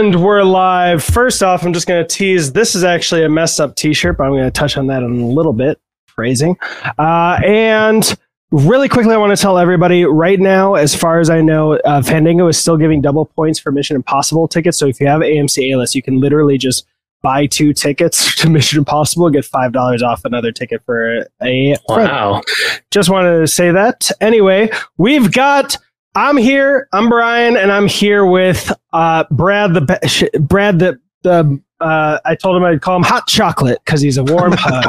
And we're live. First off, I'm just going to tease this is actually a messed up t shirt, but I'm going to touch on that in a little bit. Phrasing. Uh, and really quickly, I want to tell everybody right now, as far as I know, uh, Fandango is still giving double points for Mission Impossible tickets. So if you have AMC A list, you can literally just buy two tickets to Mission Impossible, get $5 off another ticket for a. Wow. Just wanted to say that. Anyway, we've got. I'm here. I'm Brian, and I'm here with uh, Brad. The sh- Brad the the. Uh, I told him I'd call him Hot Chocolate because he's a warm hug.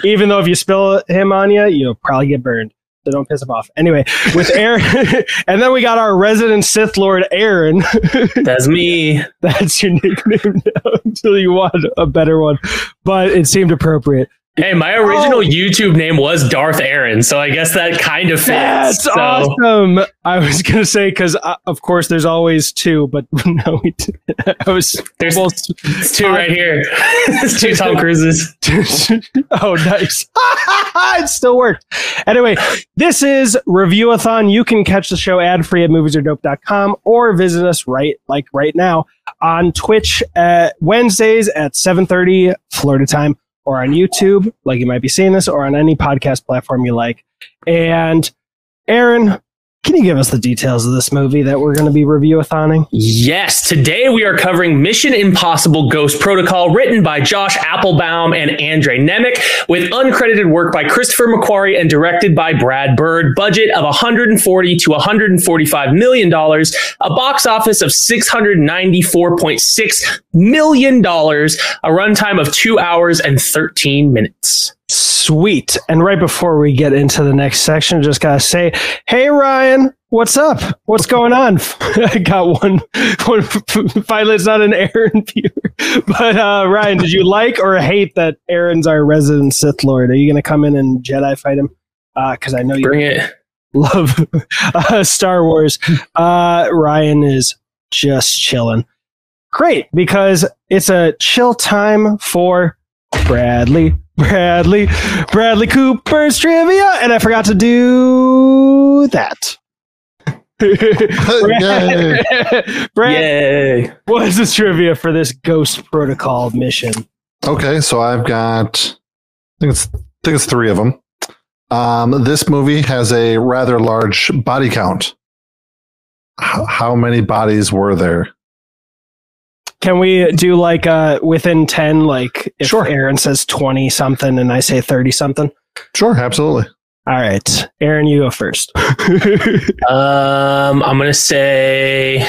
Even though if you spill him on you, you'll probably get burned. So don't piss him off. Anyway, with Aaron, and then we got our resident Sith Lord Aaron. That's me. That's your nickname now until you want a better one, but it seemed appropriate. Hey, my original Oh. YouTube name was Darth Aaron, so I guess that kind of fits. That's so, awesome. I was gonna say because uh, of course there's always two, but no, we did. I was There's almost. it's two right here. it's two Tom Cruises. oh, nice. it still worked. Anyway, this is Reviewathon. You can catch the show ad free at moviesaredope.com or visit us right like right now on Twitch at Wednesdays at 7:30 Florida time or on YouTube, like you might be seeing this, or on any podcast platform you like. And Aaron, can you give us the details of this movie that we're going to be review-a-thoning? Yes, today we are covering Mission Impossible Ghost Protocol, written by Josh Appelbaum and Andre Nemec, with uncredited work by Christopher McQuarrie and directed by Brad Bird. Budget of 140 to 145 million dollars, a box office of 694.6 million dollars, a runtime of two hours and 13 minutes. Sweet. And right before we get into the next section, just gotta say, hey Ryan, what's up? What's going on? I got one. one finally, it's not an Aaron viewer, but uh, Ryan, did you like or hate that Aaron's our resident Sith Lord? Are you gonna come in and Jedi fight him? Because I know you Bring it. love uh, Star Wars. Uh, Ryan is just chilling. Great, because it's a chill time for Bradley, Bradley, Bradley Cooper's trivia, and I forgot to do that. Yay. Brad, Yay. what is this trivia for this Ghost Protocol mission? Okay, so I've got I think it's I think it's three of them. Um, this movie has a rather large body count. How, how many bodies were there? Can we do like uh within 10 like if Sure. Aaron says 20 something and I say 30 something? Sure, absolutely. All right. Aaron, you go first. Um, I'm gonna say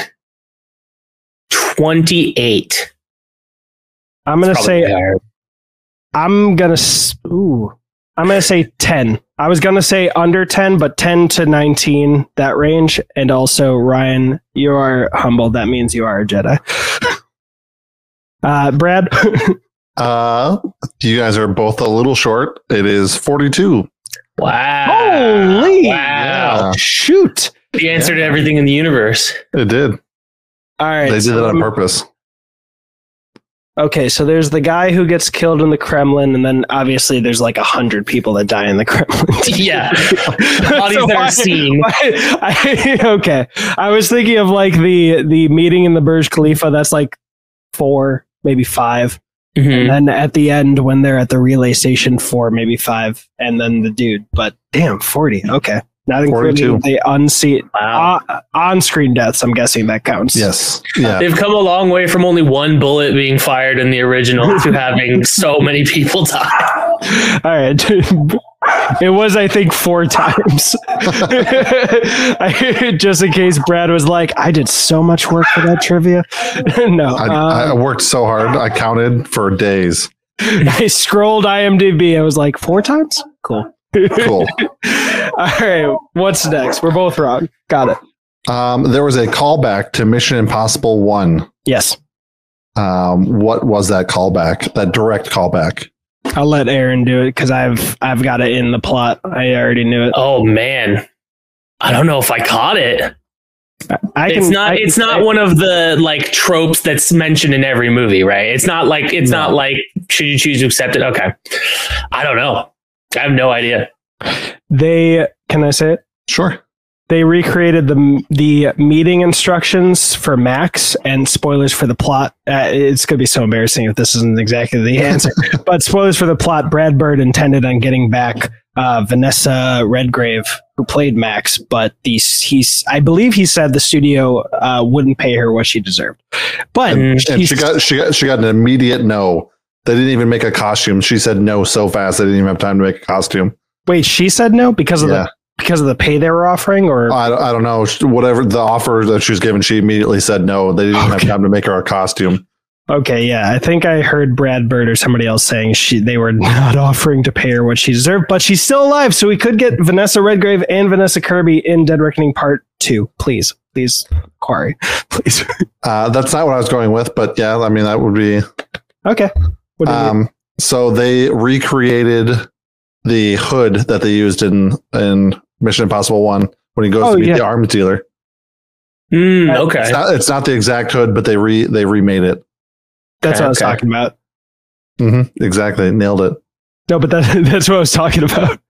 twenty-eight. I'm going to say higher. I'm going to ooh. I'm going to say 10. I was going to say under 10, but 10 to 19 that range and also Ryan, you are humble. That means you are a Jedi. Uh Brad, Uh, you guys are both a little short. It is 42. Wow! Holy- wow! Yeah. shoot. The answer to everything in the universe. It did. All right. They did so it on I'm- purpose. Okay, so there's the guy who gets killed in the Kremlin, and then obviously there's like a hundred people that die in the Kremlin. Yeah. Bodies So that why- are seen. why- I- okay, I was thinking of like the the meeting in the Burj Khalifa. That's like four, maybe five, Mhm. and then at the end when they're at the relay station, four, maybe five, and then the dude. But damn, forty. Okay, not including 42. the unseen Wow. uh, on-screen deaths. I'm guessing that counts. Yes. Yeah. They've come a long way from only one bullet being fired in the original to having so many people die. All right. It was, I think, four times. I, just in case Brad was like, I did so much work for that trivia. no. I, uh, I worked so hard. I counted for days. I scrolled IMDb. I was like, four times? Cool. Cool. All right. What's next? We're both wrong. Got it. Um, there was a callback to Mission Impossible 1. Yes. Um, what was that callback? That direct callback? I'll let Aaron do it because I've I've got it in the plot. I already knew it. Oh man. I don't know if I caught it. I it's not I can- it's not one of the like tropes that's mentioned in every movie, right? It's not like it's No. not like should you choose to accept it? Okay. I don't know. I have no idea. They can I say it? Sure. They recreated the the meeting instructions for Max and spoilers for the plot. Uh, it's going to be so embarrassing if this isn't exactly the answer. but spoilers for the plot. Brad Bird intended on getting back uh, Vanessa Redgrave, who played Max, but these he's I believe he said the studio uh, wouldn't pay her what she deserved. But and, and she got she got she got an immediate no. They didn't even make a costume. She said no so fast they didn't even have time to make a costume. wait, she said no because of Yeah. the because of the pay they were offering, or I, I don't know. Whatever the offer that she was given, she immediately said no. They didn't Okay. have time to make her a costume. Okay, yeah, I think I heard Brad Bird or somebody else saying she they were not offering to pay her what she deserved, but she's still alive, so we could get Vanessa Redgrave and Vanessa Kirby in Dead Reckoning Part Two. Please, please, Quarry, please. Uh, that's not what I was going with, but yeah, I mean that would be. Okay. What do you Um, so they recreated the hood that they used in in Mission Impossible One when he goes Oh, to meet yeah. the arms dealer. Mm, okay. It's not, it's not the exact hood, but they re they remade it. that's what I was okay. talking about. hmm Exactly, nailed it. No, but that, that's what I was talking about.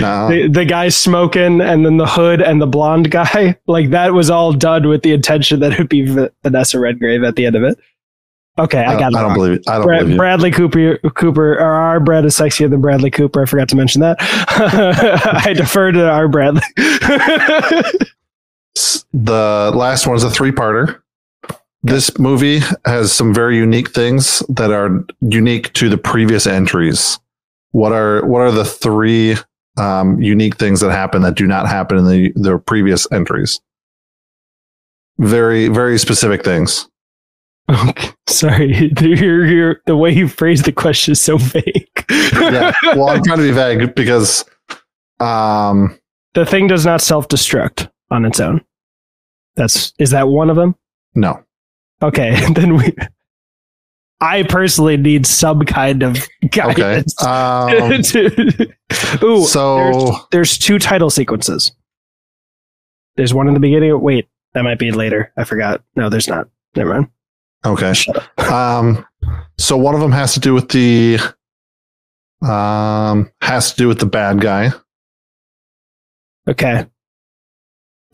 No, The, the guy smoking, and then the hood, and the blonde guy. Like that was all done with the intention that it would be V- Vanessa Redgrave at the end of it. Okay, I, I, got it. I don't wrong. believe it. I don't Brad, believe you. Bradley Cooper, Cooper, or our Brad is sexier than Bradley Cooper. I forgot to mention that. I defer to our Bradley. The last one is a three parter. This movie has some very unique things that are unique to the previous entries. What are what are the three um, unique things that happen that do not happen in the the previous entries? Very very specific things. Okay, sorry, you're, you're, the way you phrased the question is so vague. Yeah. Well, I'm trying to be vague because um, the thing does not self-destruct on its own. That's is that one of them? no. Okay, then we. I personally need some kind of Okay. guidance. Um, Ooh, so there's, there's two title sequences. There's one in the beginning. Wait, that might be later. I forgot. No, there's not. Never mind. Okay. Um, so one of them has to do with the um has to do with the bad guy. Okay.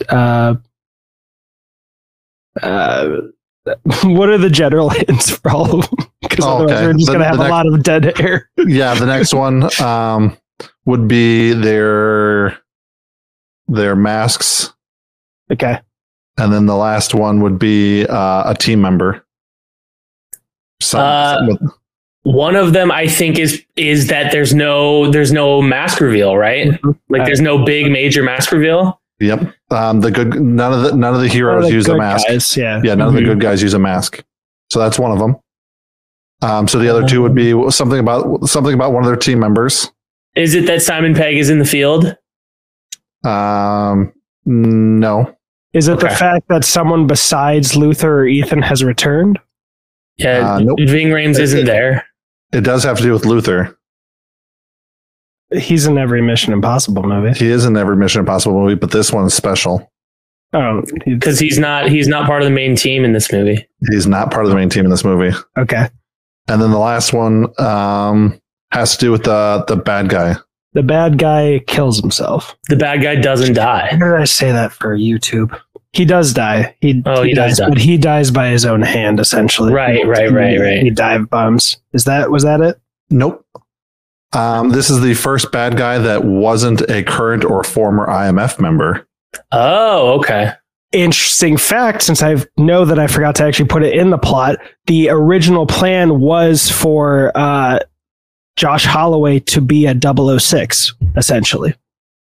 Uh, uh, what are the general hints for all of them? Because Oh, otherwise okay. we're just The- gonna have the a lot of dead air. Yeah, the next one um would be their their masks, Okay. and then the last one would be uh, a team member. Some, Uh, some with- One of them, I think, is is that there's no there's no mask reveal, right? Like Uh, there's no big major mask reveal. yep. Um, the good none of the none of the One of heroes the use a mask. guys, Yeah. Yeah, none of the Mhm. good guys use a mask. So that's one of them. Um, so the other two would be something about something about one of their team members. Is it that Simon Pegg is in the field? Um, no, Is it the fact that someone besides Luther or Ethan has returned? Yeah, Uh, nope. Ving Rhames isn't there. it does have to do with Luther. He's in every Mission Impossible movie. He is in every Mission Impossible movie, but this one's special. Oh, because he's not he's not part of the main team in this movie. He's not part of the main team in this movie. okay. And then the last one um, has to do with the the bad guy. The bad guy kills himself. The bad guy doesn't die. How did I say that for YouTube? He does die. He, Oh, he does dies, die. but he dies by his own hand, essentially. Right, right, right, right. He dive bombs. Is that was that it? Nope. Um, this is the first bad guy that wasn't a current or former IMF member. Oh, okay. Interesting fact, since I know that I forgot to actually put it in the plot, the original plan was for uh, Josh Holloway to be a 006, essentially.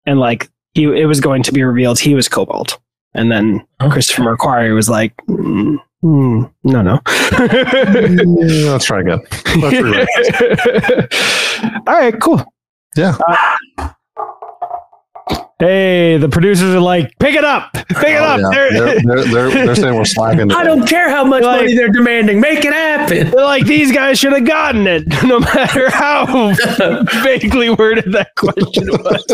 And like he it was going to be revealed he was Cobalt. And then Oh. Christopher McQuarrie was like, mm, mm, no, no. Yeah, let's try again. Let's. All right, cool. Yeah. Uh, hey, the producers are like, pick it up, pick it Oh, up. yeah. They're, They're, they're, they're, they're saying we're slacking. I don't care how much Like- money they're demanding. Make it happen. they're like, these guys should have gotten it, no matter how vaguely worded that question was.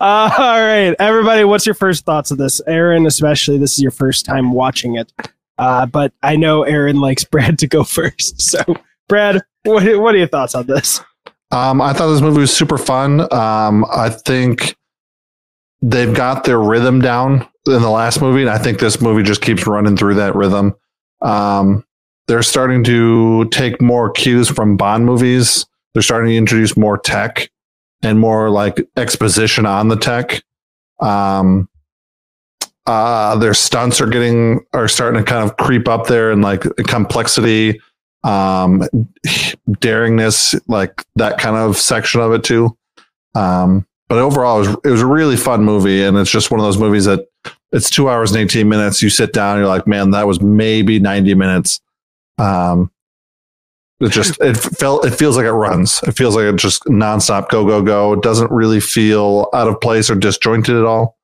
uh, all right, everybody, what's your first thoughts of this? Aaron, especially, this is your first time watching it. Uh, but I know Aaron likes Brad to go first. So, Brad, what, what are your thoughts on this? Um, I thought this movie was super fun. Um, I think they've got their rhythm down in the last movie, and I think this movie just keeps running through that rhythm. Um, they're starting to take more cues from Bond movies. They're starting to introduce more tech and more like exposition on the tech. Um, uh, their stunts are getting are starting to kind of creep up there and like complexity, um, daringness, like that kind of section of it too. Um, but overall, it was, it was a really fun movie, and it's just one of those movies that it's two hours and eighteen minutes. You sit down, you're like, man, that was maybe ninety minutes. Um, it just it felt it feels like it runs. It feels like it just nonstop go go go. It doesn't really feel out of place or disjointed at all.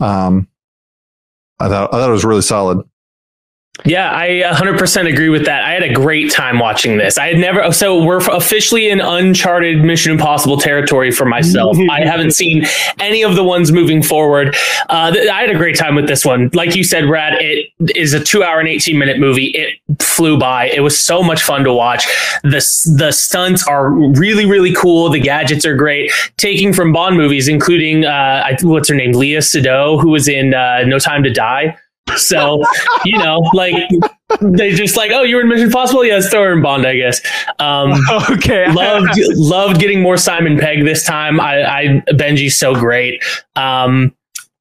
Um, I thought I thought it was really solid. Yeah, I 100% agree with that. I had a great time watching this. I had never, so we're officially in uncharted Mission Impossible territory for myself. I haven't seen any of the ones moving forward. Uh, I had a great time with this one. Like you said, Brad, it is a two hour and 18 minute movie. It flew by. It was so much fun to watch. The, the stunts are really, really cool. The gadgets are great. Taking from Bond movies, including, uh, what's her name? Léa Seydoux, who was in uh, No Time to Die. So, you know, like they just like, oh, you were in Mission Impossible? Yeah, throw her in Bond, I guess. Um, okay. loved loved getting more Simon Pegg this time. I, I Benji's so great. Um,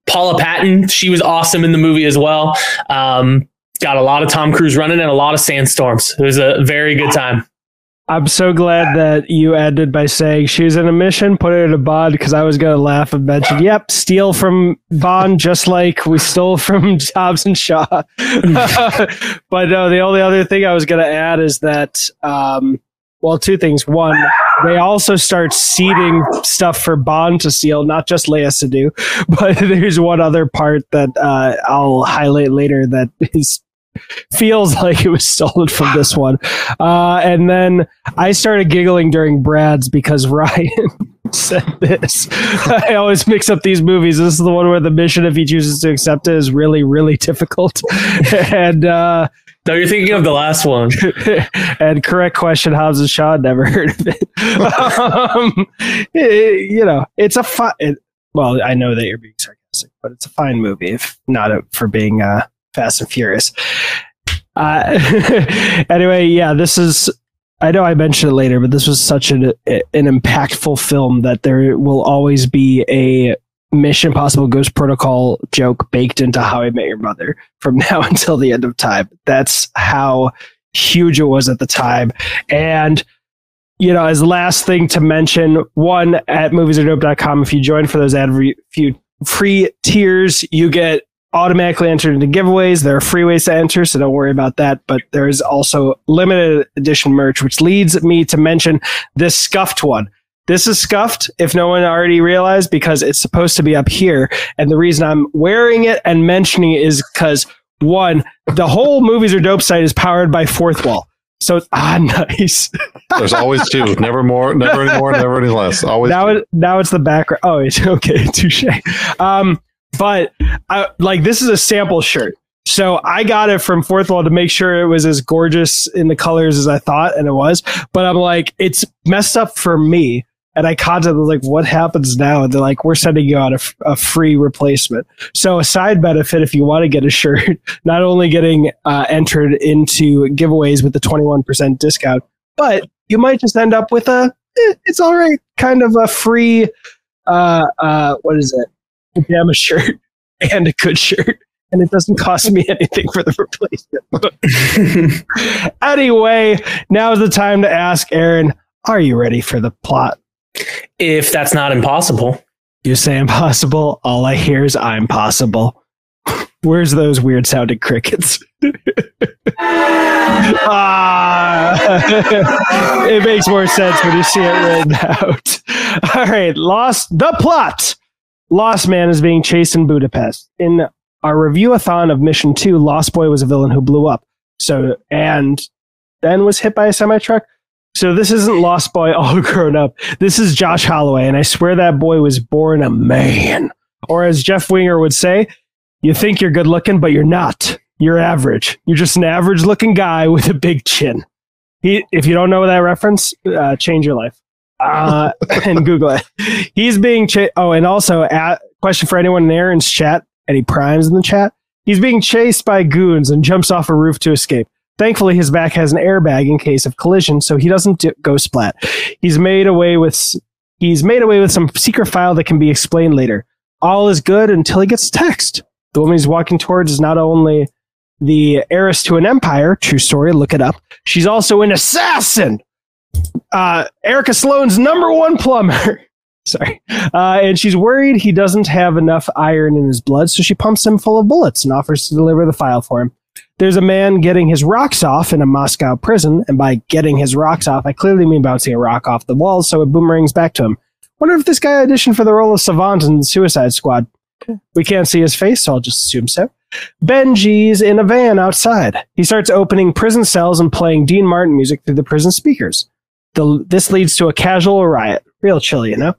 Paula Patton, she was awesome in the movie as well. Um, got a lot of Tom Cruise running and a lot of sandstorms. It was a very good time. I'm so glad that you ended by saying she was in a mission, put it in a bond because I was going to laugh and mention, yep, steal from Bond just like we stole from Hobbs and Shaw. but no, the only other thing I was going to add is that, um, well, two things. One, they also start seeding stuff for Bond to steal, not just Léa Seydoux, but there's one other part that uh, I'll highlight later that is feels like it was stolen from this one. Uh, and then I started giggling during Brad's because Ryan said this. I always mix up these movies. This is the one where the mission, if he chooses to accept it, is really, really difficult. and uh, no, you're thinking of the last one. and correct question, Hobbs and Shaw. Never heard of it. um, it you know, it's a fun. It, well, I know that you're being sarcastic, but it's a fine movie, if not a, for being uh, Fast and Furious. Uh, anyway, yeah, this is. I know I mentioned it later, but this was such an an impactful film that there will always be a Mission Impossible Ghost Protocol joke baked into How I Met Your Mother from now until the end of time. That's how huge it was at the time. And you know, as last thing to mention, one at moviesaredope.com, if you join for those ad few free tiers, you get automatically entered into giveaways. There are free ways to enter, so don't worry about that. But there's also limited edition merch, which leads me to mention this scuffed one. This is scuffed, if no one already realized, because it's supposed to be up here. And the reason I'm wearing it and mentioning it is because one, the whole movies are dope site is powered by Fourthwall. So ah, nice. There's always two. Never more. Never any more. Never any less. Always. Now it, now it's the background. Oh, it's okay. Touche. Um, but I, like this is a sample shirt. So I got it from Fourthwall to make sure it was as gorgeous in the colors as I thought, and it was. But I'm like, it's messed up for me. And I contacted like, what happens now? And they're like, we're sending you out a, a free replacement. So a side benefit, if you want to get a shirt, not only getting uh, entered into giveaways with the 21% discount, but you might just end up with a, eh, it's all right, kind of a free, uh, uh, what is it? Pajama shirt and a good shirt and it doesn't cost me anything for the replacement. anyway, now is the time to ask Aaron, are you ready for the plot? If that's not impossible. You say impossible, all I hear is I'm possible. Where's those weird sounding crickets? ah, it makes more sense when you see it written out. All right, lost the plot. Lost Man is being chased in Budapest. In our review-a-thon of Mission 2, Lost Boy was a villain who blew up. So, and then was hit by a semi-truck. So this isn't Lost Boy all grown up. This is Josh Holloway, and I swear that boy was born a man. Or as Jeff Winger would say, you think you're good looking, but you're not. You're average. You're just an average looking guy with a big chin. He, if you don't know that reference, uh, change your life uh, and Google it. He's being cha- oh, and also at Question for anyone in Aaron's chat, any primes in the chat? He's being chased by goons and jumps off a roof to escape. Thankfully, his back has an airbag in case of collision, so he doesn't go splat. He's made away with he's made away with some secret file that can be explained later. All is good until he gets text. The woman he's walking towards is not only the heiress to an empire, true story, look it up. She's also an assassin. Uh, Erika Sloane's number one plumber. Sorry. Uh, and she's worried he doesn't have enough iron in his blood, so she pumps him full of bullets and offers to deliver the file for him. There's a man getting his rocks off in a Moscow prison, and by getting his rocks off, I clearly mean bouncing a rock off the wall so it boomerangs back to him. Wonder if this guy auditioned for the role of Savant in Suicide Squad. We can't see his face, so I'll just assume so. Benji's in a van outside. He starts opening prison cells and playing Dean Martin music through the prison speakers. The, this leads to a casual riot. Real chill, you know?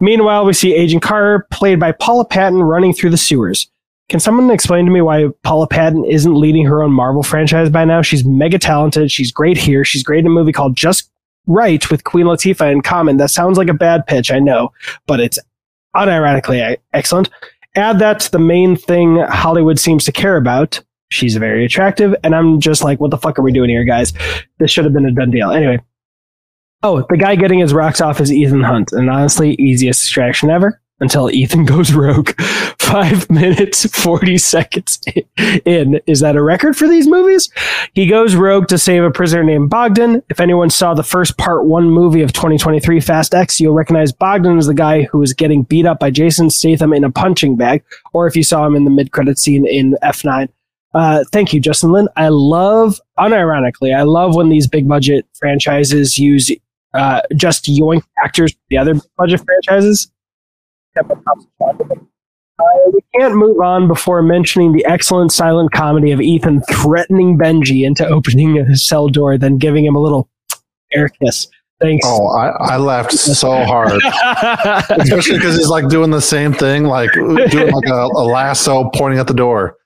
Meanwhile, we see Agent Carter, played by Paula Patton, running through the sewers. Can someone explain to me why Paula Patton isn't leading her own Marvel franchise by now? She's mega talented. She's great here. She's great in a movie called Just Right with Queen Latifah in Common. That sounds like a bad pitch, I know, but it's unironically excellent. Add that to the main thing Hollywood seems to care about. She's very attractive, and I'm just like, what the fuck are we doing here, guys? This should have been a done deal. Anyway. Oh, the guy getting his rocks off is Ethan Hunt, and honestly, easiest distraction ever until Ethan goes rogue. Five minutes, 40 seconds in. Is that a record for these movies? He goes rogue to save a prisoner named Bogdan. If anyone saw the first part one movie of 2023 Fast X, you'll recognize Bogdan as the guy who was getting beat up by Jason Statham in a punching bag, or if you saw him in the mid credit scene in F9. Uh, thank you, Justin Lin. I love, unironically, I love when these big budget franchises use uh, just yoink actors from the other budget franchises. Uh, we can't move on before mentioning the excellent silent comedy of Ethan threatening Benji into opening a cell door, then giving him a little air kiss. Thanks. Oh, I, I laughed so hard, especially because he's like doing the same thing, like doing like a, a lasso pointing at the door.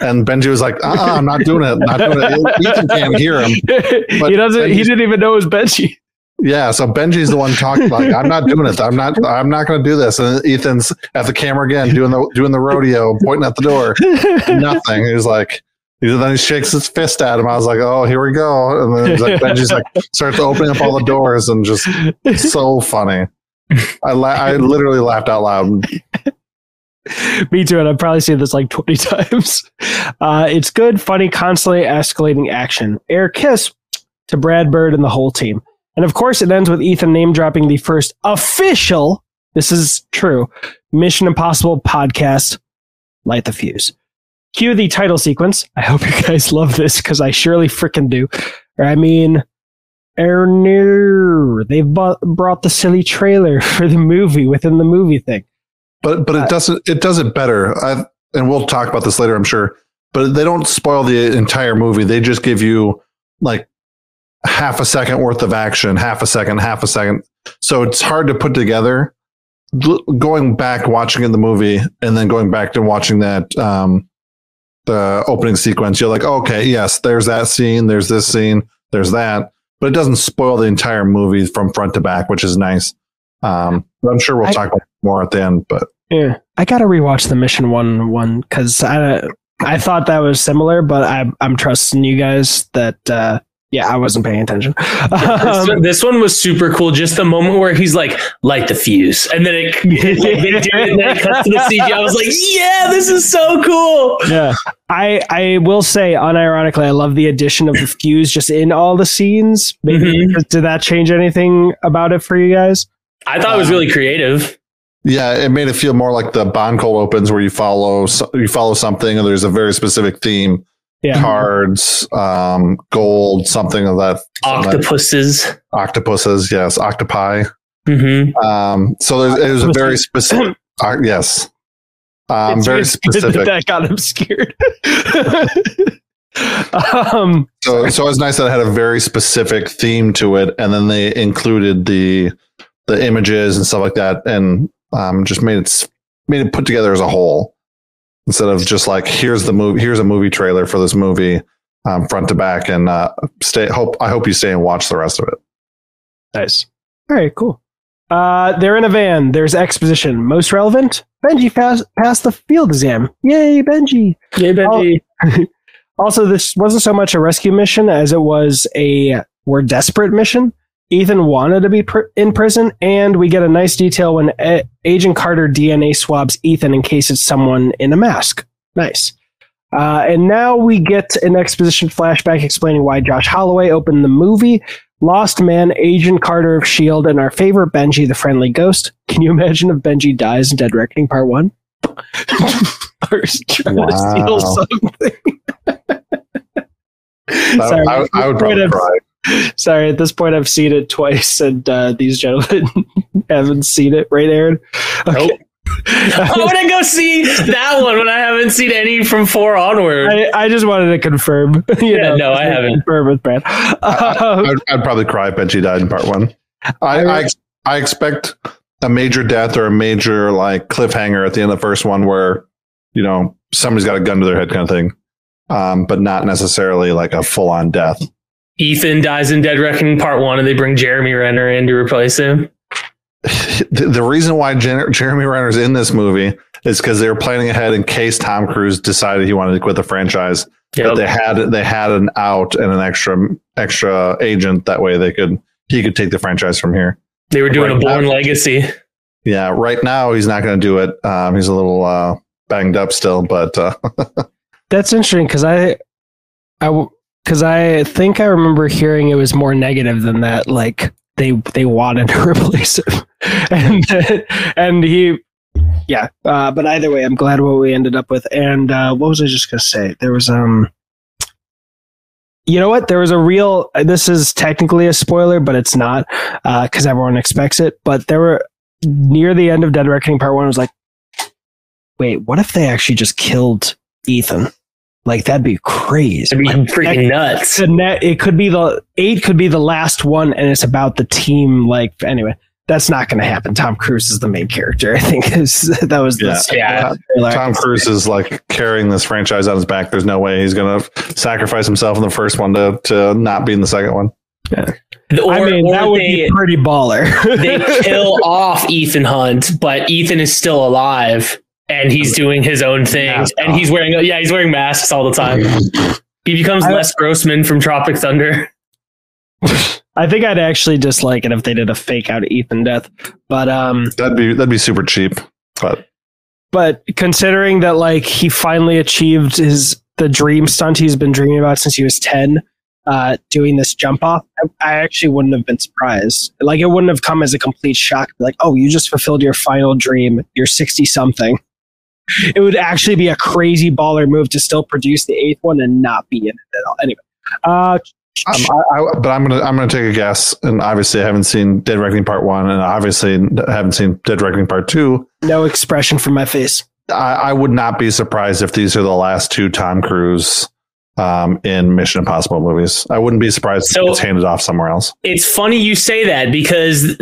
And Benji was like, uh I'm not doing it. Not doing it. Ethan can't hear him. But he doesn't. He didn't even know it was Benji. Yeah, so Benji's the one talking like, I'm not doing it. I'm not I'm not gonna do this. And Ethan's at the camera again doing the doing the rodeo, pointing at the door. Nothing. He's like then he shakes his fist at him. I was like, "Oh, here we go!" And then he's like, Benji's like, starts opening up all the doors and just so funny. I la- I literally laughed out loud. Me too, and I've probably seen this like 20 times. Uh, it's good, funny, constantly escalating action. Air kiss to Brad Bird and the whole team. And of course, it ends with Ethan name dropping the first official, this is true, Mission Impossible podcast, Light the Fuse. Cue the title sequence. I hope you guys love this because I surely frickin' do. Or I mean, Erner, they've brought the silly trailer for the movie within the movie thing. But but it uh, doesn't it does it better. I and we'll talk about this later, I'm sure. But they don't spoil the entire movie. They just give you like half a second worth of action, half a second, half a second. So it's hard to put together. L- Going back, watching in the movie, and then going back to watching that um, the opening sequence, you're like, okay, yes, there's that scene, there's this scene, there's that, but it doesn't spoil the entire movie from front to back, which is nice. Um, but I'm sure we'll I- talk about more at the end. But Yeah, I gotta rewatch the Mission One one because I I thought that was similar, but I'm I'm trusting you guys that uh, yeah I wasn't paying attention. this, Um, one, this one was super cool. Just the moment where he's like, light the fuse. And then it, like, they do it, and then it cuts to the CG. I was like, yeah, this is so cool. yeah, I I will say unironically, I love the addition of the fuse just in all the scenes. Maybe Mhm. did that change anything about it for you guys? I thought it was really creative. Yeah, it made it feel more like the Bond cold opens where you follow you follow something and there's a very specific theme. Yeah, Cards, um, gold, something of that. Octopuses. Octopuses, yes, octopi. hmm Um, so there's, it was a very specific. Uh, yes, um, It's- very it's that specific. That got obscured. um, So, so it was nice that it had a very specific theme to it, and then they included the the images and stuff like that, and um, just made it made it put together as a whole instead of just like here's the movie, here's a movie trailer for this movie, um, front to back, and uh, stay. Hope I hope you stay and watch the rest of it. Nice. All right, cool. Uh, they're in a van. There's exposition. Most relevant. Benji pass, passed the field exam. Yay, Benji! Yay, Benji. Also, this wasn't so much a rescue mission as it was a we're desperate mission. Ethan wanted to be pr- in prison, and we get a nice detail when A- Agent Carter DNA swabs Ethan in case it's someone in a mask. Nice. Uh, and now we get an exposition flashback explaining why Josh Holloway opened the movie. Lost Man, Agent Carter of S.H.I.E.L.D., and our favorite Benji, the friendly ghost. Can you imagine if Benji dies in Dead Reckoning Part 1? or trying to steal something. I, I, I would probably cry. Sorry, at this point I've seen it twice, and uh, these gentlemen haven't seen it, right, Aaron? Nope. I want to go see that one when I haven't seen any from four onward. I, I just wanted to confirm. You Yeah, know, no, I haven't. Confirm with Brad. Um, I'd, I'd probably cry if Benji died in part one. I, I, I expect a major death or a major like cliffhanger at the end of the first one where, you know, somebody's got a gun to their head kind of thing. Um, but not necessarily like a full on death. Ethan dies in Dead Reckoning Part One, and they bring Jeremy Renner in to replace him. the, the reason why Jen- Jeremy Renner's in this movie is because they were planning ahead in case Tom Cruise decided he wanted to quit the franchise. But they had they had an out and an extra extra agent that way they could he could take the franchise from here. They were doing Right a Born now- Legacy. Yeah, right now he's not going to do it. Um, he's a little uh, banged up still, but uh, That's interesting because I, I, because I think I remember hearing it was more negative than that. Like they they wanted to replace him, and and he, yeah. Uh, but either way, I'm glad what we ended up with. And uh, what was I just gonna say? There was um. You know what? There was a real. This is technically a spoiler, but it's not because everyone expects it. But there were near the end of Dead Reckoning Part One. I was like, wait, what if they actually just killed Ethan? Like that'd be crazy. It'd be Like, freaking nuts. the net, it could be the eight could be the last one, and it's about the team. Like anyway, that's not going to happen. Tom Cruise is the main character. I think is that was the Yeah. trailer. Uh, Tom Cruise is like carrying this franchise on his back. There's no way he's going to sacrifice himself in the first one to to not be in the second one. Or, I mean, that would they, be pretty baller. they kill off Ethan Hunt, but Ethan is still alive and he's doing his own things. Mask And he's wearing yeah, he's wearing masks all the time. He becomes I- Les Grossman from Tropic Thunder. I think I'd actually dislike it if they did a fake out Ethan death, but um, That'd be that'd be super cheap. But but considering that like he finally achieved his the dream stunt he's been dreaming about since he was 10 uh doing this jump off I, I actually wouldn't have been surprised like it wouldn't have come as a complete shock like oh you just fulfilled your final dream you're 60 something it would actually be a crazy baller move to still produce the eighth one and not be in it at all anyway uh um, I, I, but I'm gonna I'm gonna take a guess, and obviously I haven't seen Dead Reckoning Part One, and obviously I haven't seen Dead Reckoning Part Two. no expression from my face I, I would not be surprised if these are the last two Tom Cruise um, in Mission Impossible movies. I wouldn't be surprised So- if it's handed off somewhere else. It's funny you say that because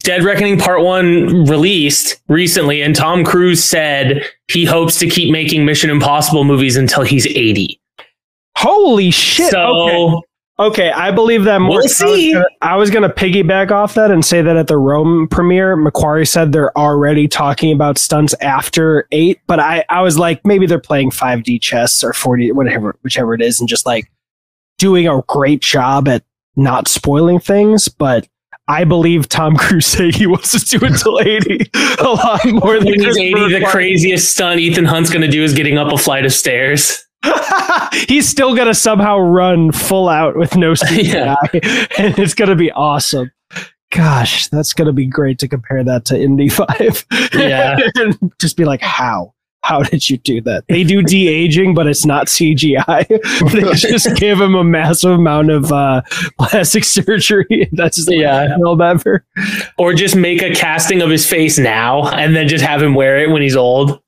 Dead Reckoning Part 1 released recently and Tom Cruise said he hopes to keep making Mission Impossible movies until he's 80. holy shit so okay Okay, I believe that more. We'll see. I was going to piggyback off that and say that at the Rome premiere, McQuarrie said they're already talking about stunts after eight, but I, I was like, maybe they're playing 5D chess or 40, whatever, whichever it is, and just like doing a great job at not spoiling things. But I believe Tom Cruise said he wants to do it till 80 a lot more than when he's 80, the craziest stunt Ethan Hunt's going to do is getting up a flight of stairs. He's still gonna somehow run full out with no CGI, Yeah. and it's gonna be awesome. Gosh, that's gonna be great to compare that to Indy Five. Yeah. and just be like, how? How did you do that? They do de aging, but it's not CGI. they just give him a massive amount of uh, plastic surgery. That's the Yeah. yeah. film ever. Or just make a casting of his face now and then just have him wear it when he's old.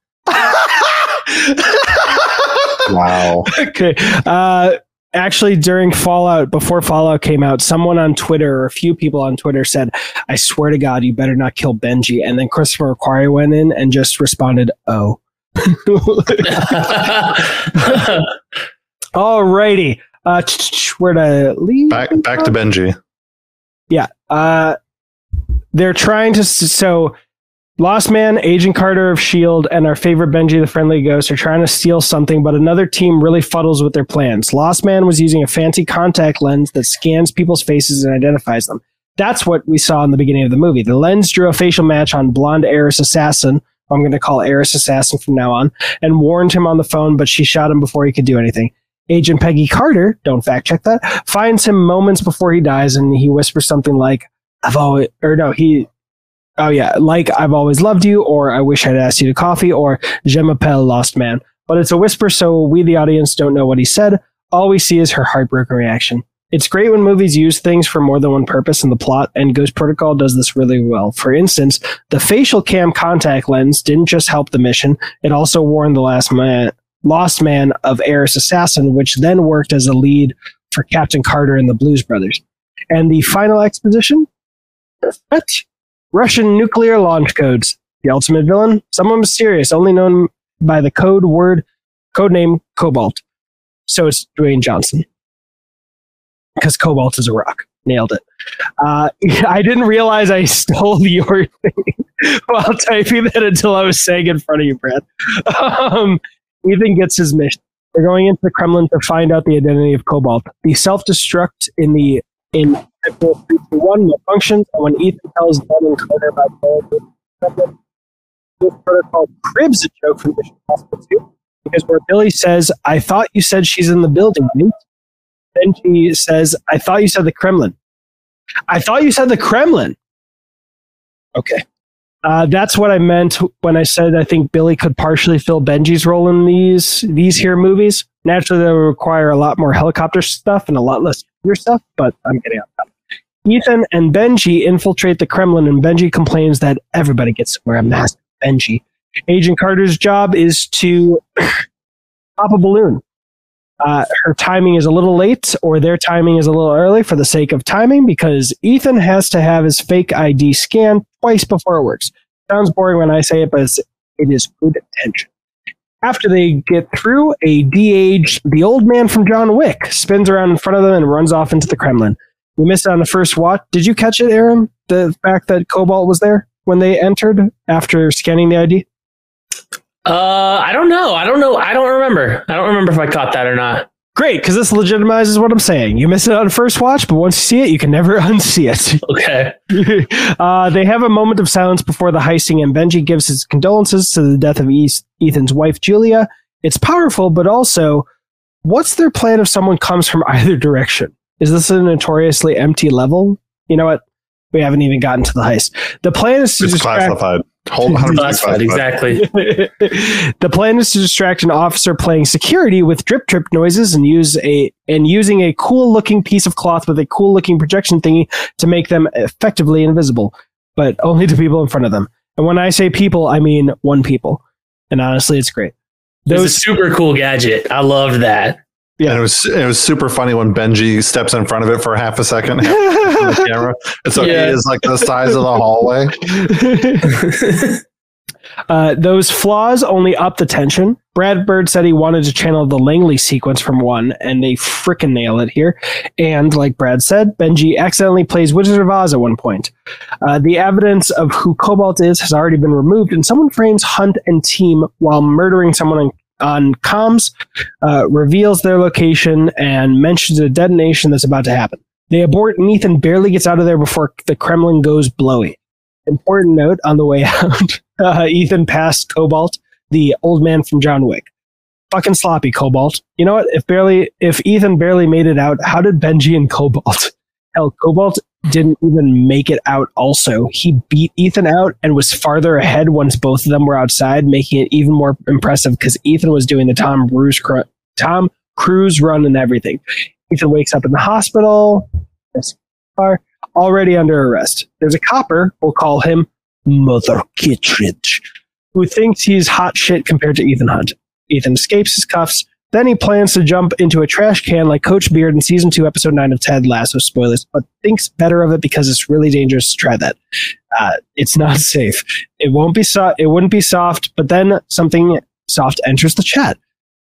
Wow. okay. Uh, actually, during Fallout, before Fallout came out, someone on Twitter, or a few people on Twitter said, I swear to God, you better not kill Benji. And then Christopher McQuarrie went in and just responded, Oh. Alrighty. Uh, where to leave? back back to Benji. Yeah. Uh, they're trying to. So, Lost Man, Agent Carter of S.H.I.E.L.D., and our favorite Benji the Friendly Ghost are trying to steal something, but another team really fuddles with their plans. Lost Man was using a fancy contact lens that scans people's faces and identifies them. That's what we saw in the beginning of the movie. The lens drew a facial match on blonde heiress assassin. I'm going to call Eris assassin from now on, and warned him on the phone, but she shot him before he could do anything. Agent Peggy Carter, don't fact check that, finds him moments before he dies, and he whispers something like, "I've always," or no, he, oh yeah, like "I've always loved you," or "I wish I'd asked you to coffee," or "Je m'appelle Lost Man." But it's a whisper, so we, the audience, don't know what he said. All we see is her heartbroken reaction. It's great when movies use things for more than one purpose in the plot, and Ghost Protocol does this really well. For instance, the facial cam contact lens didn't just help the mission, it also warned the last man, lost man of Eris Assassin, which then worked as a lead for Captain Carter and the Blues Brothers. And the final exposition? What? Russian nuclear launch codes. The ultimate villain? Someone mysterious, only known by the code word, code name Cobalt. So it's Dwayne Johnson because cobalt is a rock. Nailed it. Uh, I didn't realize I stole your thing while typing that until I was saying in front of you, Brad. Um, Ethan gets his mission. They're going into the Kremlin to find out the identity of Cobalt. The self-destruct in the in one malfunctions, and when Ethan tells Ben and Carter about Kremlin, this protocol cribs a joke from Mission Impossible 2 because where Billy says, "I thought you said she's in the building," right? Benji says, I thought you said the Kremlin. I thought you said the Kremlin. Okay. Uh, that's what I meant when I said I think Billy could partially fill Benji's role in these these here movies. Naturally, they would require a lot more helicopter stuff and a lot less your stuff, but I'm getting off that. Ethan and Benji infiltrate the Kremlin, and Benji complains that everybody gets to wear a mask. Benji. Agent Carter's job is to pop a balloon uh, her timing is a little late or their timing is a little early for the sake of timing because Ethan has to have his fake ID scanned twice before it works. Sounds boring when I say it, but it is good intention. After they get through, a de-aged, the old man from John Wick spins around in front of them and runs off into the Kremlin. We missed it on the first watch. Did you catch it, Aaron? The fact that Cobalt was there when they entered after scanning the ID? Uh, I don't know. I don't know. I don't remember. I don't remember if I caught that or not. Great, because this legitimizes what I'm saying. You miss it on first watch, but once you see it, you can never unsee it. Okay. uh, they have a moment of silence before the heisting, and Benji gives his condolences to the death of Ethan's wife, Julia. It's powerful, but also, what's their plan if someone comes from either direction? Is this a notoriously empty level? You know what? We haven't even gotten to the heist. The plan is to It's distract- classified. Hold 100% Classified, classified. exactly. the plan is to distract an officer playing security with drip drip noises and use a and using a cool looking piece of cloth with a cool looking projection thingy to make them effectively invisible, but only to people in front of them. And when I say people, I mean one people. And honestly, it's great. It was a super cool gadget. I love that. Yeah. And it was it was super funny when Benji steps in front of it for half a second half the camera. And so Yeah. he is like the size of the hallway. Uh, those flaws only up the tension. Brad Bird said he wanted to channel the Langley sequence from one, and they frickin' nail it here. And like Brad said, Benji accidentally plays Wizard of Oz at one point. Uh, the evidence of who Cobalt is has already been removed, and someone frames Hunt and team while murdering someone on, on comms, uh, reveals their location, and mentions a detonation that's about to happen. They abort, and Ethan barely gets out of there before the Kremlin goes blowy. Important note on the way out uh, Ethan passed Cobalt, the old man from John Wick. Fucking sloppy, Cobalt. You know what? If barely, if Ethan barely made it out, how did Benji and Cobalt? Hell, Cobalt didn't even make it out. Also, he beat Ethan out and was farther ahead once both of them were outside, making it even more impressive because Ethan was doing the Tom Cruise cr- Tom Cruise run and everything. Ethan wakes up in the hospital. Already under arrest. There's a copper. We'll call him Mother Kittridge, who thinks he's hot shit compared to Ethan Hunt. Ethan escapes his cuffs. Then he plans to jump into a trash can like Coach Beard in season two, episode nine of Ted Lasso. Spoilers, but thinks better of it because it's really dangerous to try that. Uh, it's not safe. It won't be soft. It wouldn't be soft. But then something soft enters the chat.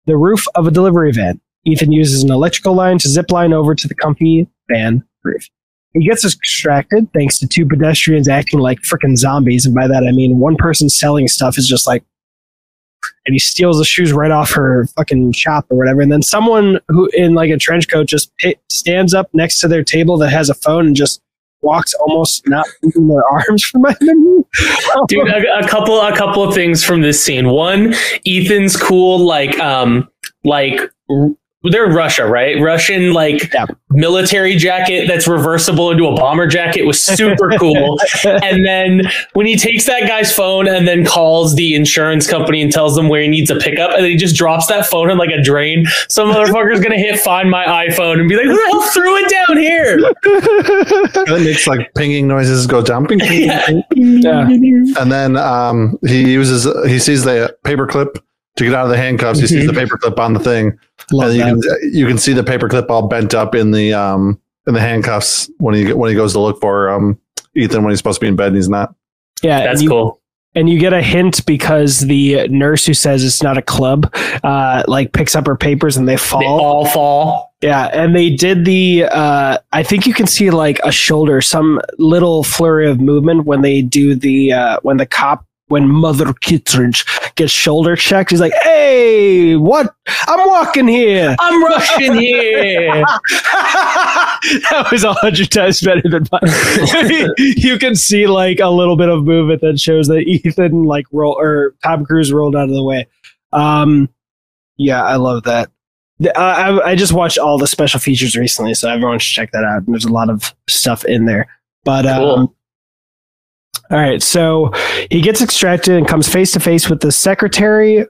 The roof of a delivery van. Ethan uses an electrical line to zip line over to the comfy van roof. He gets extracted thanks to two pedestrians acting like freaking zombies. And by that, I mean one person selling stuff is just like, and he steals the shoes right off her fucking shop or whatever. And then someone who in like a trench coat just stands up next to their table that has a phone and just walks almost not moving their arms from my menu. Dude, a, a couple a couple of things from this scene. One, Ethan's cool like um like they're Russia, right? Russian like Yeah. military jacket that's reversible into a bomber jacket was super cool. and then when he takes that guy's phone and then calls the insurance company and tells them where he needs a pickup, and then he just drops that phone in like a drain, some motherfucker's gonna hit find my iPhone and be like, "Who the hell threw it down here?" That makes like pinging noises go down. Ping, ping, Yeah. ping. Yeah. And then um, he uses he sees the paperclip to get out of the handcuffs. He sees the paperclip on the thing, Love and you that. can you can see the paperclip all bent up in the um in the handcuffs when he when he goes to look for um Ethan when he's supposed to be in bed and he's not. Yeah, That's you, cool. and you get a hint because the nurse who says it's not a club, uh, like picks up her papers and they fall. They all fall. Yeah, and they did the. Uh, I think you can see like a shoulder, some little flurry of movement when they do the uh, when the cop when Mother Kittridge gets shoulder checked. He's like, "Hey, what? I'm walking here." I'm rushing here. that was a hundred times better than mine. you can see like a little bit of movement that shows that Ethan like roll or Tom Cruise rolled out of the way. Um, yeah, I love that. I, I just watched all the special features recently, so everyone should check that out. And There's a lot of stuff in there. But um, Cool. All right, so he gets extracted and comes face to face with the secretary,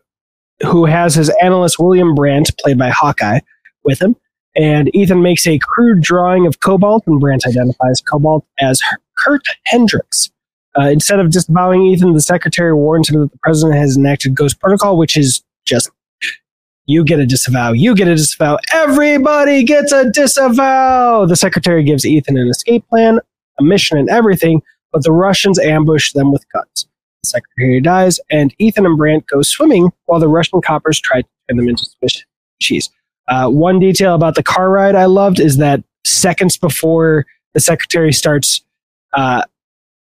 who has his analyst William Brandt, played by Hawkeye, with him. And Ethan makes a crude drawing of Cobalt, and Brandt identifies Cobalt as Kurt Hendricks. Uh, instead of disavowing Ethan, the secretary warns him that the president has enacted Ghost Protocol, which is just you get a disavow, you get a disavow, everybody gets a disavow. The secretary gives Ethan an escape plan, a mission, and everything, but the Russians ambush them with guns. The secretary dies, and Ethan and Brandt go swimming while the Russian coppers try to turn them into Swiss cheese. Uh, one detail about the car ride I loved is that seconds before the secretary starts uh,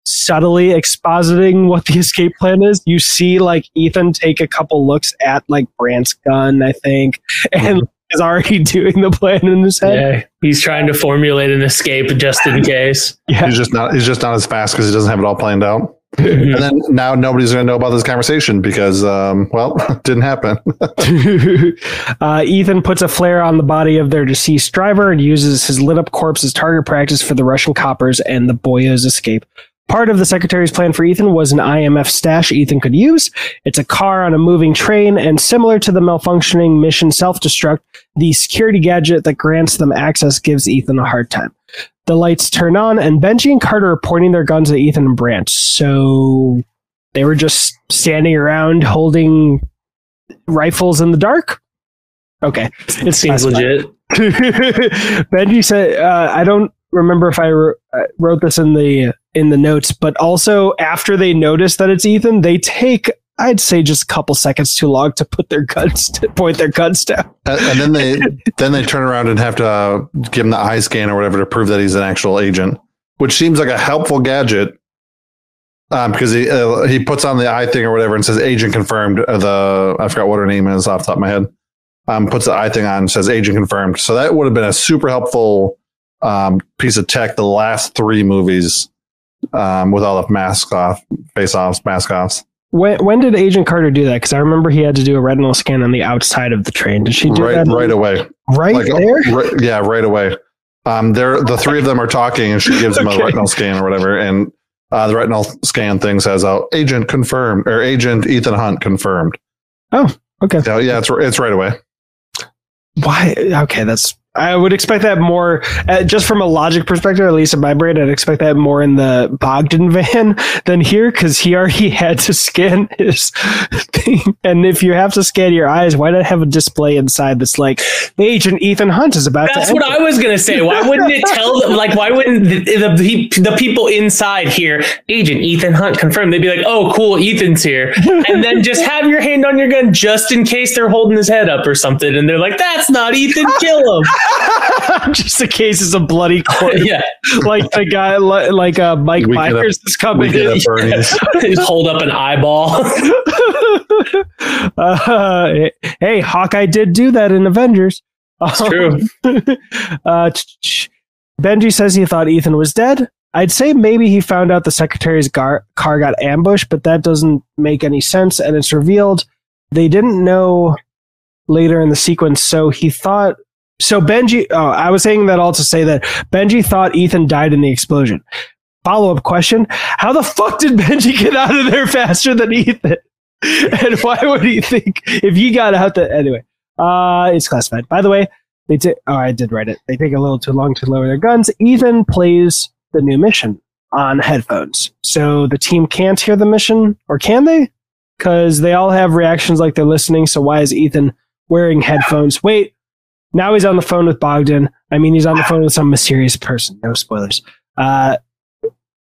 subtly expositing what the escape plan is, you see like Ethan take a couple looks at like Brandt's gun, I think, and is already doing the plan in his head. Yeah, he's trying to formulate an escape just in case. Yeah. He's just not he's just not as fast because he doesn't have it all planned out. And then now nobody's going to know about this conversation because um well didn't happen. uh, Ethan puts a flare on the body of their deceased driver and uses his lit up corpse as target practice for the Russian coppers and the boyos escape. Part of the secretary's plan for Ethan was an IMF stash Ethan could use. It's a car on a moving train, and similar to the malfunctioning mission self destruct, the security gadget that grants them access gives Ethan a hard time. The lights turn on, and Benji and Carter are pointing their guns at Ethan and Brandt. So they were just standing around holding rifles in the dark. Okay, It seems legit. Benji said, uh, "I don't remember if I uh, wrote this in the in the notes, but also after they notice that it's Ethan, they take." I'd say just a couple seconds too long to put their guns to point their guns down. and, and then they then they turn around and have to uh, give him the eye scan or whatever to prove that he's an actual agent, which seems like a helpful gadget. Um, because he uh, he puts on the eye thing or whatever and says agent confirmed. Uh, the I forgot what her name is off the top of my head. Um, puts the eye thing on and says agent confirmed. So that would have been a super helpful um, piece of tech. The last three movies um, with all the mask off, face offs, mask offs. When when did Agent Carter do that? Because I remember he had to do a retinal scan on the outside of the train. Did she do Right, that right away. right like there? right- yeah, right away. Um, they're the three of them are talking, and she gives him Okay. a retinal scan or whatever, and uh, the retinal scan thing says, "Oh, agent confirmed," or "Agent Ethan Hunt confirmed." Oh, okay. So yeah, it's it's right away. Why? Okay, that's. I would expect that more, uh, just from a logic perspective, at least in my brain, I'd expect that more in the Bogdan van than here because he already had to scan his thing. And if you have to scan your eyes, why not have a display inside that's like, Agent Ethan Hunt is about to That's to. what I was gonna say. Why wouldn't it tell them? Like, why wouldn't the, the the people inside here, Agent Ethan Hunt confirmed? They'd be like, "Oh, cool, Ethan's here," and then just have your hand on your gun just in case they're holding his head up or something, and they're like, "That's not Ethan, kill him." Just in case it's a bloody corpse, yeah, like the guy, li- like uh, Mike We get a- Myers is coming in. a Bernie's. just hold up an eyeball. uh, hey, Hawkeye did do that in Avengers. It's true. uh, ch- ch- Benji says he thought Ethan was dead. I'd say maybe he found out the secretary's gar- car got ambushed, but that doesn't make any sense. And it's revealed they didn't know later in the sequence. So he thought. So Benji. Oh, I was saying that all to say that Benji thought Ethan died in the explosion. Follow up question: How the fuck did Benji get out of there faster than Ethan? And why would he think if he got out that anyway? Uh, it's classified. By the way, they take. Oh, I did write it. They take a little too long to lower their guns. Ethan plays the new mission on headphones, so the team can't hear the mission, or can they? Because they all have reactions like they're listening. So why is Ethan wearing headphones? Wait, now he's on the phone with Bogdan. I mean, he's on the phone with some mysterious person. No spoilers. Uh,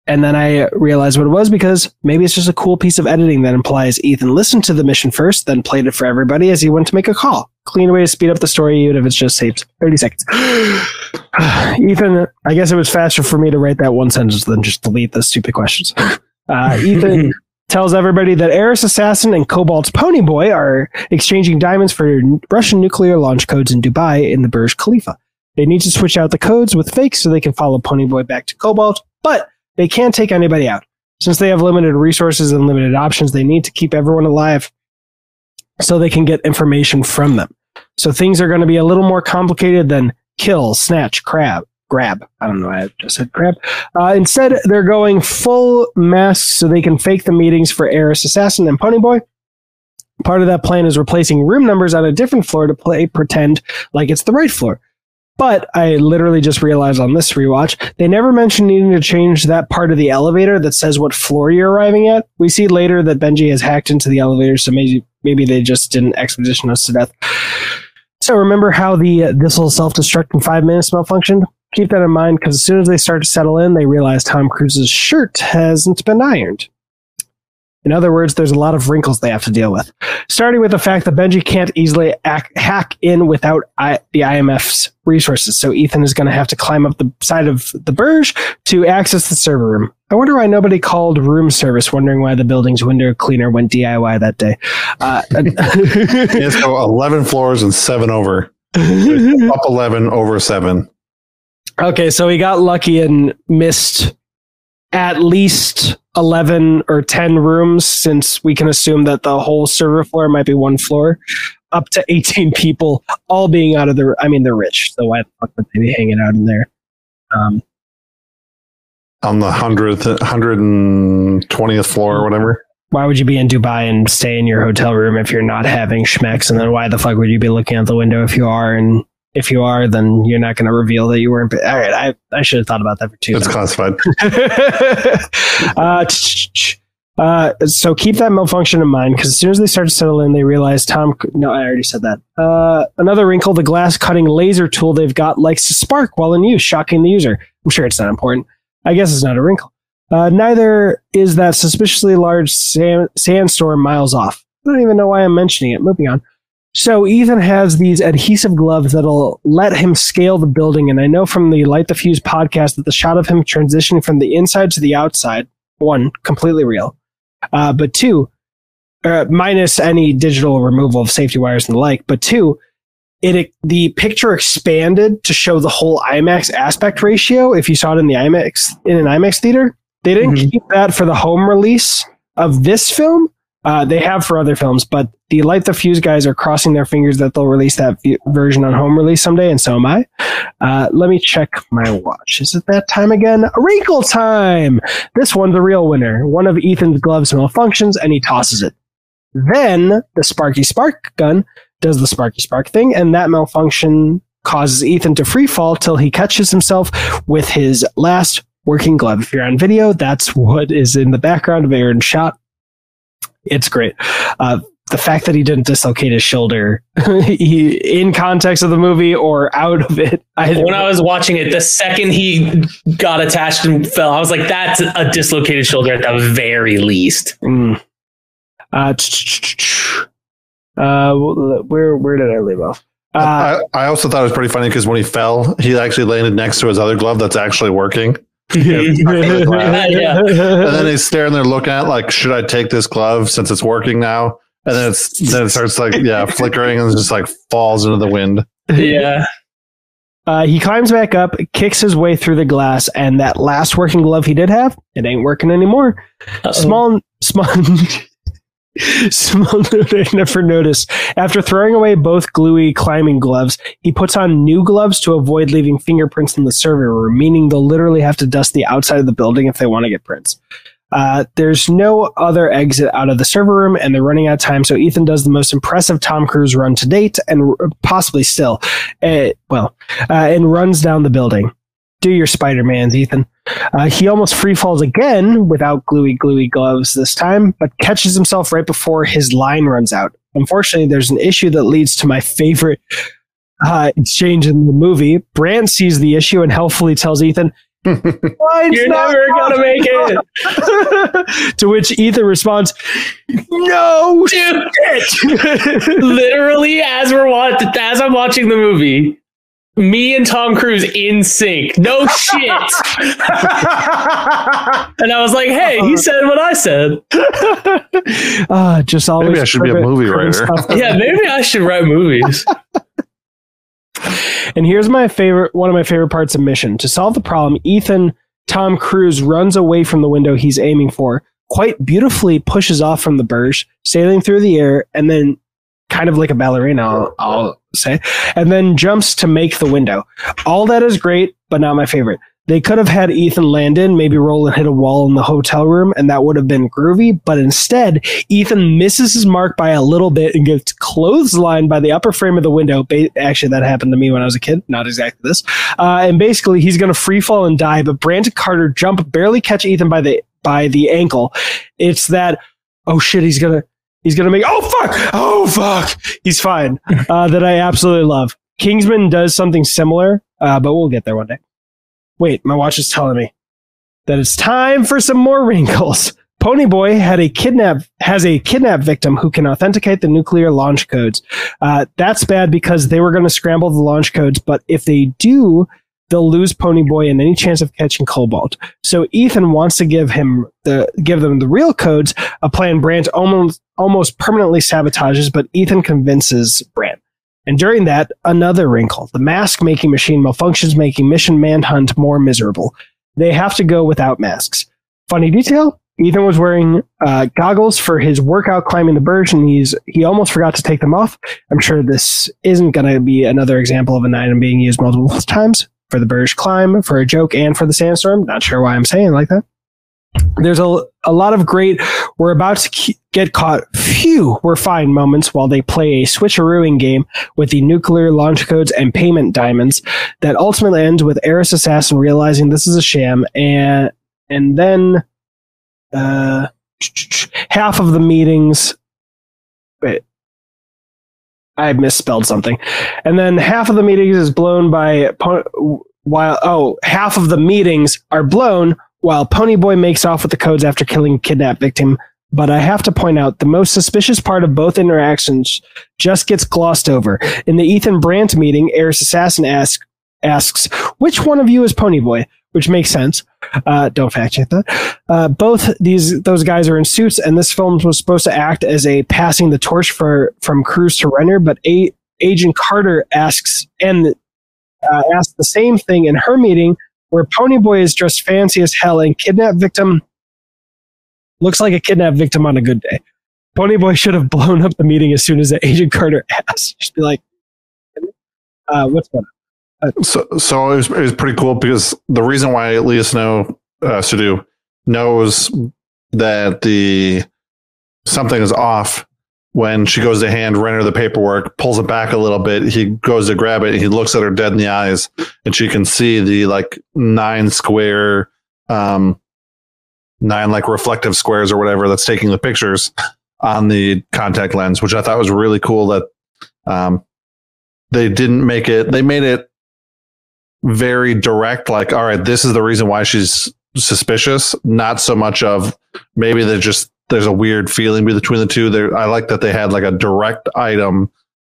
and then I realized what it was because maybe it's just a cool piece of editing that implies Ethan listened to the mission first, then played it for everybody as he went to make a call. Clean way to speed up the story, even if it's just saved 30 seconds. Ethan, I guess it was faster for me to write that one sentence than just delete the stupid questions. Uh, Ethan tells everybody that Eris Assassin and Cobalt's Pony Boy are exchanging diamonds for Russian nuclear launch codes in Dubai in the Burj Khalifa. They need to switch out the codes with fakes so they can follow Pony Boy back to Cobalt, but they can't take anybody out. Since they have limited resources and limited options, they need to keep everyone alive so they can get information from them. So things are going to be a little more complicated than kill, snatch, crab, grab. I don't know. I just said grab. Uh, instead, they're going full masks so they can fake the meetings for Eris Assassin and Ponyboy. Part of that plan is replacing room numbers on a different floor to play pretend like it's the right floor. But I literally just realized on this rewatch, they never mentioned needing to change that part of the elevator that says what floor you're arriving at. We see later that Benji has hacked into the elevator, so maybe maybe they just didn't expedition us to death. So remember how the uh, this will self destruct in five minutes malfunctioned? Keep that in mind because as soon as they start to settle in, they realize Tom Cruise's shirt hasn't been ironed. In other words, there's a lot of wrinkles they have to deal with. Starting with the fact that Benji can't easily ac- hack in without I- the IMF's resources. So Ethan is going to have to climb up the side of the Burj to access the server room. I wonder why nobody called room service, wondering why the building's window cleaner went DIY that day. Uh, Let's go 11 floors and seven over. Up 11, over seven. Okay, so he got lucky and missed at least 11 or 10 rooms since we can assume that the whole server floor might be one floor up to 18 people all being out of the I mean they're rich. So why the fuck would they be hanging out in there? Um On the 100th, 120th floor or whatever. why would you be in Dubai and stay in your hotel room if you're not having schmecks? And then why the fuck would you be looking out the window if you are and if you are then you're not going to reveal that you weren't all right I I should have thought about that for two It's classified. uh, tch, tch. uh, so keep that malfunction in mind because as soon as they start to settle in, they realize Tom. No, I already said that. Uh, another wrinkle: the glass cutting laser tool they've got likes to spark while in use, shocking the user. I'm sure it's not important. I guess it's not a wrinkle. Uh, neither is that suspiciously large sand, sandstorm miles off. I don't even know why I'm mentioning it. Moving on. So Ethan has these adhesive gloves that'll let him scale the building, and I know from the Light the Fuse podcast that the shot of him transitioning from the inside to the outside, one, completely real, uh, but two, uh, minus any digital removal of safety wires and the like, but two, it the picture expanded to show the whole IMAX aspect ratio. If you saw it in the IMAX in an IMAX theater, they didn't Mhm. keep that for the home release of this film. Uh, they have for other films, but the Light the Fuse guys are crossing their fingers that they'll release that v- version on home release someday, and so am I. Uh, let me check my watch. Is it that time again? Wrinkle time! This one's a real winner. One of Ethan's gloves malfunctions, and he tosses it. Then the Sparky Spark gun does the Sparky Spark thing, and that malfunction causes Ethan to free fall till he catches himself with his last working glove. If you're on video, that's what is in the background of Aaron's shot. It's great. Uh, the fact that he didn't dislocate his shoulder he, in context of the movie or out of it. Either when I was watching it, the second he got attached and fell, I was like, "That's a dislocated shoulder at the very least." Mm. Uh, uh, where where did I leave off? Uh, I, I also thought it was pretty funny because when he fell, he actually landed next to his other glove that's actually working. yeah. And then he's staring there looking at it like, should I take this glove since it's working now? And then it's then it starts like yeah flickering and just like falls into the wind. yeah. Uh, he climbs back up, kicks his way through the glass, and that last working glove he did have, it ain't working anymore. Uh-oh. Small, small, small note I never noticed. After throwing away both gluey climbing gloves, he puts on new gloves to avoid leaving fingerprints in the server room, meaning they'll literally have to dust the outside of the building if they want to get prints. Uh, there's no other exit out of the server room, and they're running out of time. So Ethan does the most impressive Tom Cruise run to date, and r- possibly still, uh, well, uh, and runs down the building. Do your Spider-Mans, Ethan. Uh, he almost free falls again without gluey gluey gloves this time, but catches himself right before his line runs out. Unfortunately, there's an issue that leads to my favorite uh, exchange in the movie. Brandt sees the issue and helpfully tells Ethan, You're never gonna make it. to which Ethan responds, "No Dude, shit." literally as we're watch- as I'm watching the movie, me and Tom Cruise in sync. No shit. and I was like, hey, he said what I said. Ah, just always. Maybe I should be a movie writer. Yeah, maybe I should write movies. And here's my favorite, one of my favorite parts of Mission. To solve the problem, Ethan Tom Cruise runs away from the window he's aiming for, quite beautifully pushes off from the Burj, sailing through the air, and then kind of like a ballerina, I'll, I'll say, and then jumps to make the window. All that is great, but not my favorite. They could have had Ethan land in, maybe roll and hit a wall in the hotel room, and that would have been groovy. But instead, Ethan misses his mark by a little bit and gets clotheslined by the upper frame of the window. Actually, that happened to me when I was a kid. Not exactly this. Uh, and basically, he's going to free fall and die. But Brandt and Carter jump, barely catch Ethan by the by the ankle. It's that oh shit, he's gonna he's gonna make oh fuck oh fuck he's fine. Uh, that I absolutely love. Kingsman does something similar, uh, but we'll get there one day. Wait, my watch is telling me that it's time for some more wrinkles. Ponyboy had a kidnap has a kidnap victim who can authenticate the nuclear launch codes. Uh, that's bad because they were going to scramble the launch codes, but if they do, they'll lose Ponyboy and any chance of catching Cobalt. So Ethan wants to give him the give them the real codes, a plan Brandt almost almost permanently sabotages, but Ethan convinces Brandt. And during that, another wrinkle. The mask making machine malfunctions, making Mission Manhunt more miserable. They have to go without masks. Funny detail Ethan was wearing uh, goggles for his workout climbing the Burj, and he's he almost forgot to take them off. I'm sure this isn't going to be another example of an item being used multiple times for the Burj climb, for a joke, and for the sandstorm. Not sure why I'm saying like that. There's a, a lot of great, we're about to get caught, phew, we're fine moments while they play a switcherooing game with the nuclear launch codes and payment diamonds that ultimately ends with Eris Assassin realizing this is a sham and and then uh, half of the meetings. Wait, I misspelled something, and then half of the meetings is blown by while oh half of the meetings are blown while Ponyboy makes off with the codes after killing a kidnap victim. But I have to point out the most suspicious part of both interactions just gets glossed over. In the Ethan Brandt meeting, Eris Assassin asks asks, which one of you is Ponyboy? Which makes sense. Uh, don't fact check that. Uh, both these those guys are in suits, and this film was supposed to act as a passing the torch for from Cruise to Renner. But a- Agent Carter asks and uh, asks the same thing in her meeting, where Ponyboy is dressed fancy as hell and kidnap victim looks like a kidnap victim on a good day. Ponyboy should have blown up the meeting as soon as Agent Carter asked. Just be like, uh, "What's going on?" So, so it was, it was pretty cool because the reason why Léa Snow uh, Seydoux knows that the something is off when she goes to hand Renner the paperwork, pulls it back a little bit. He goes to grab it. He looks at her dead in the eyes, and she can see the like nine square, um, nine like reflective squares or whatever that's taking the pictures on the contact lens, which I thought was really cool that um, they didn't make it. They made it very direct like all right this is the reason why she's suspicious not so much of maybe they're just there's a weird feeling between the two there i like that they had like a direct item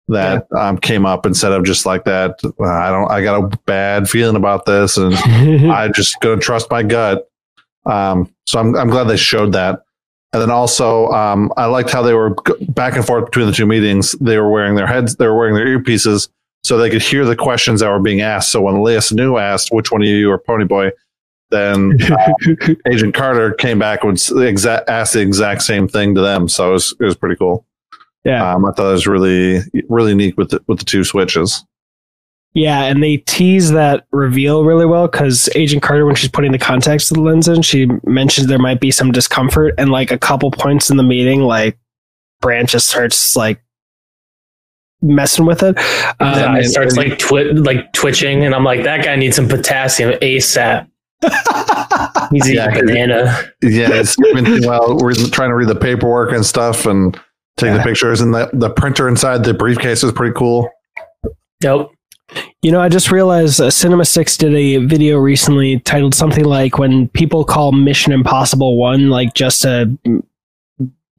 that um, came up instead of just like that. "Uh, I don't. I got a bad feeling about this, and I just gonna trust my gut. Um, so I'm I'm glad they showed that. And then also, um, I liked how they were back and forth between the two meetings. They were wearing their heads, they were wearing their earpieces, so they could hear the questions that were being asked. So when Leia New asked, "Which one of you are Pony Boy?" then uh, Agent Carter came back and would s- exa- ask the exact same thing to them. So it was it was pretty cool. yeah. Um, I thought it was really really neat with the, with the two switches. Yeah, and they tease that reveal really well because Agent Carter, when she's putting the contacts of the lens in, she mentions there might be some discomfort, and like a couple points in the meeting, like Brandt just starts like messing with it. His eye and- starts like twi- like twitching, and I'm like, that guy needs some potassium ASAP. He's Yeah, a banana. Yeah, it's been, well, we're trying to read the paperwork and stuff and take the pictures, and the the printer inside the briefcase is pretty cool. Nope. You know, I just realized uh, Cinema Six did a video recently titled something like "When People Call Mission Impossible One like just a m-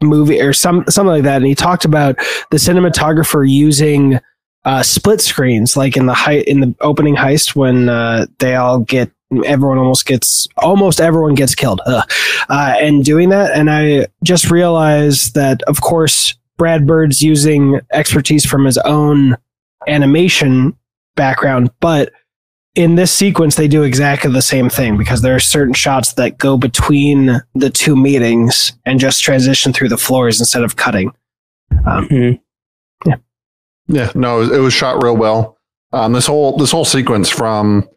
movie" or some something like that, and he talked about the cinematographer using uh, split screens, like in the hei- in the opening heist when uh, they all get everyone almost gets almost everyone gets killed, uh, and doing that, and I just realized that of course Brad Bird's using expertise from his own animation background, but in this sequence they do exactly the same thing because there are certain shots that go between the two meetings and just transition through the floors instead of cutting. Mhm. Yeah, no, it was, it was shot real well. Um, this whole this whole sequence from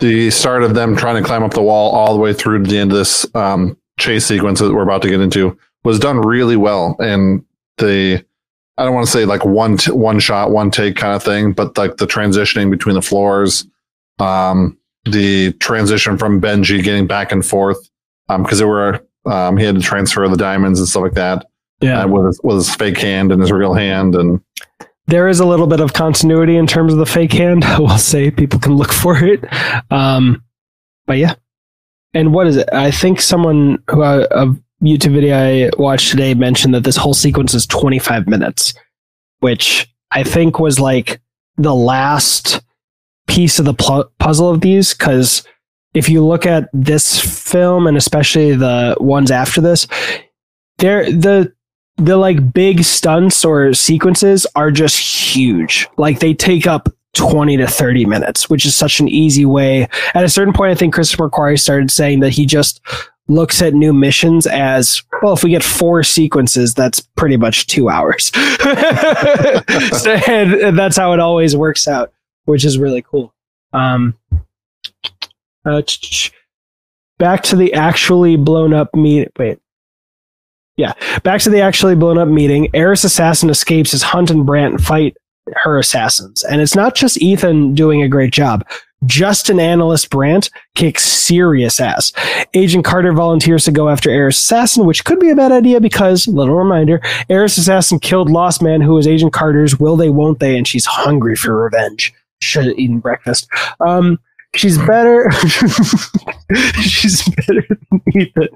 the start of them trying to climb up the wall all the way through to the end of this um, chase sequence that we're about to get into was done really well. And the I don't want to say like one t- one shot one take kind of thing, but like the transitioning between the floors, um, the transition from Benji getting back and forth Um, because there were um, he had to transfer the diamonds and stuff like that uh, with his, with his fake hand and his real hand and there is a little bit of continuity in terms of the fake hand. I will say people can look for it. Um, but yeah. And what is it? I think someone who I, a YouTube video I watched today mentioned that this whole sequence is 25 minutes, which I think was like the last piece of the pl- puzzle of these. Because if you look at this film and especially the ones after this, they're the the like big stunts or sequences are just huge. Like they take up 20 to 30 minutes, which is such an easy way. At a certain point, I think Christopher McQuarrie started saying that he just looks at new missions as well. If we get four sequences, that's pretty much two hours. and that's how it always works out, which is really cool. Um, uh, back to the actually blown up meet. Wait, yeah, back to the actually blown up meeting. Eris assassin escapes as Hunt and Brandt fight her assassins, and it's not just Ethan doing a great job. Justin analyst Brandt kicks serious ass. Agent Carter volunteers to go after Eris Assassin, which could be a bad idea because, little reminder, Eris Assassin killed Lost Man, who was Agent Carter's will they, won't they, and she's hungry for revenge. Should have eaten breakfast. Um, she's better. she's better than Ethan.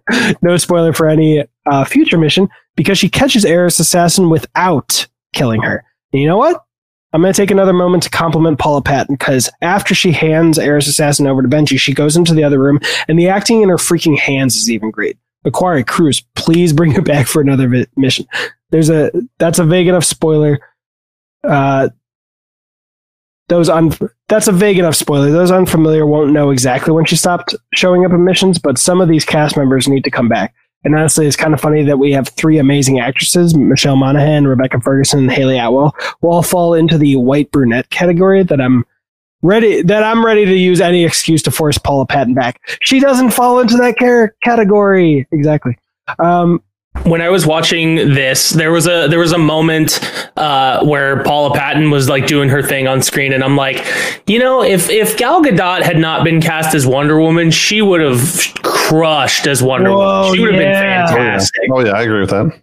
No spoiler for any uh, future mission because she catches Eris Assassin without killing her. And you know what? I'm going to take another moment to compliment Paula Patton because after she hands Eris Assassin over to Benji, she goes into the other room, and the acting in her freaking hands is even great. McQuarrie Cruise, please bring her back for another vi- mission. There's a that's a vague enough spoiler. Uh, those un that's a vague enough spoiler. Those unfamiliar won't know exactly when she stopped showing up in missions, but some of these cast members need to come back. And honestly, it's kind of funny that we have three amazing actresses, Michelle Monaghan, Rebecca Ferguson, and Hayley Atwell, who all fall into the white brunette category that I'm ready that I'm ready to use any excuse to force Paula Patton back. She doesn't fall into that car- category. Exactly. Um, when I was watching this, there was a there was a moment uh, where Paula Patton was like doing her thing on screen, and I'm like, you know, if if Gal Gadot had not been cast as Wonder Woman, she would have crushed as Wonder Whoa, Woman. She would have yeah. been fantastic. oh yeah, I agree with that.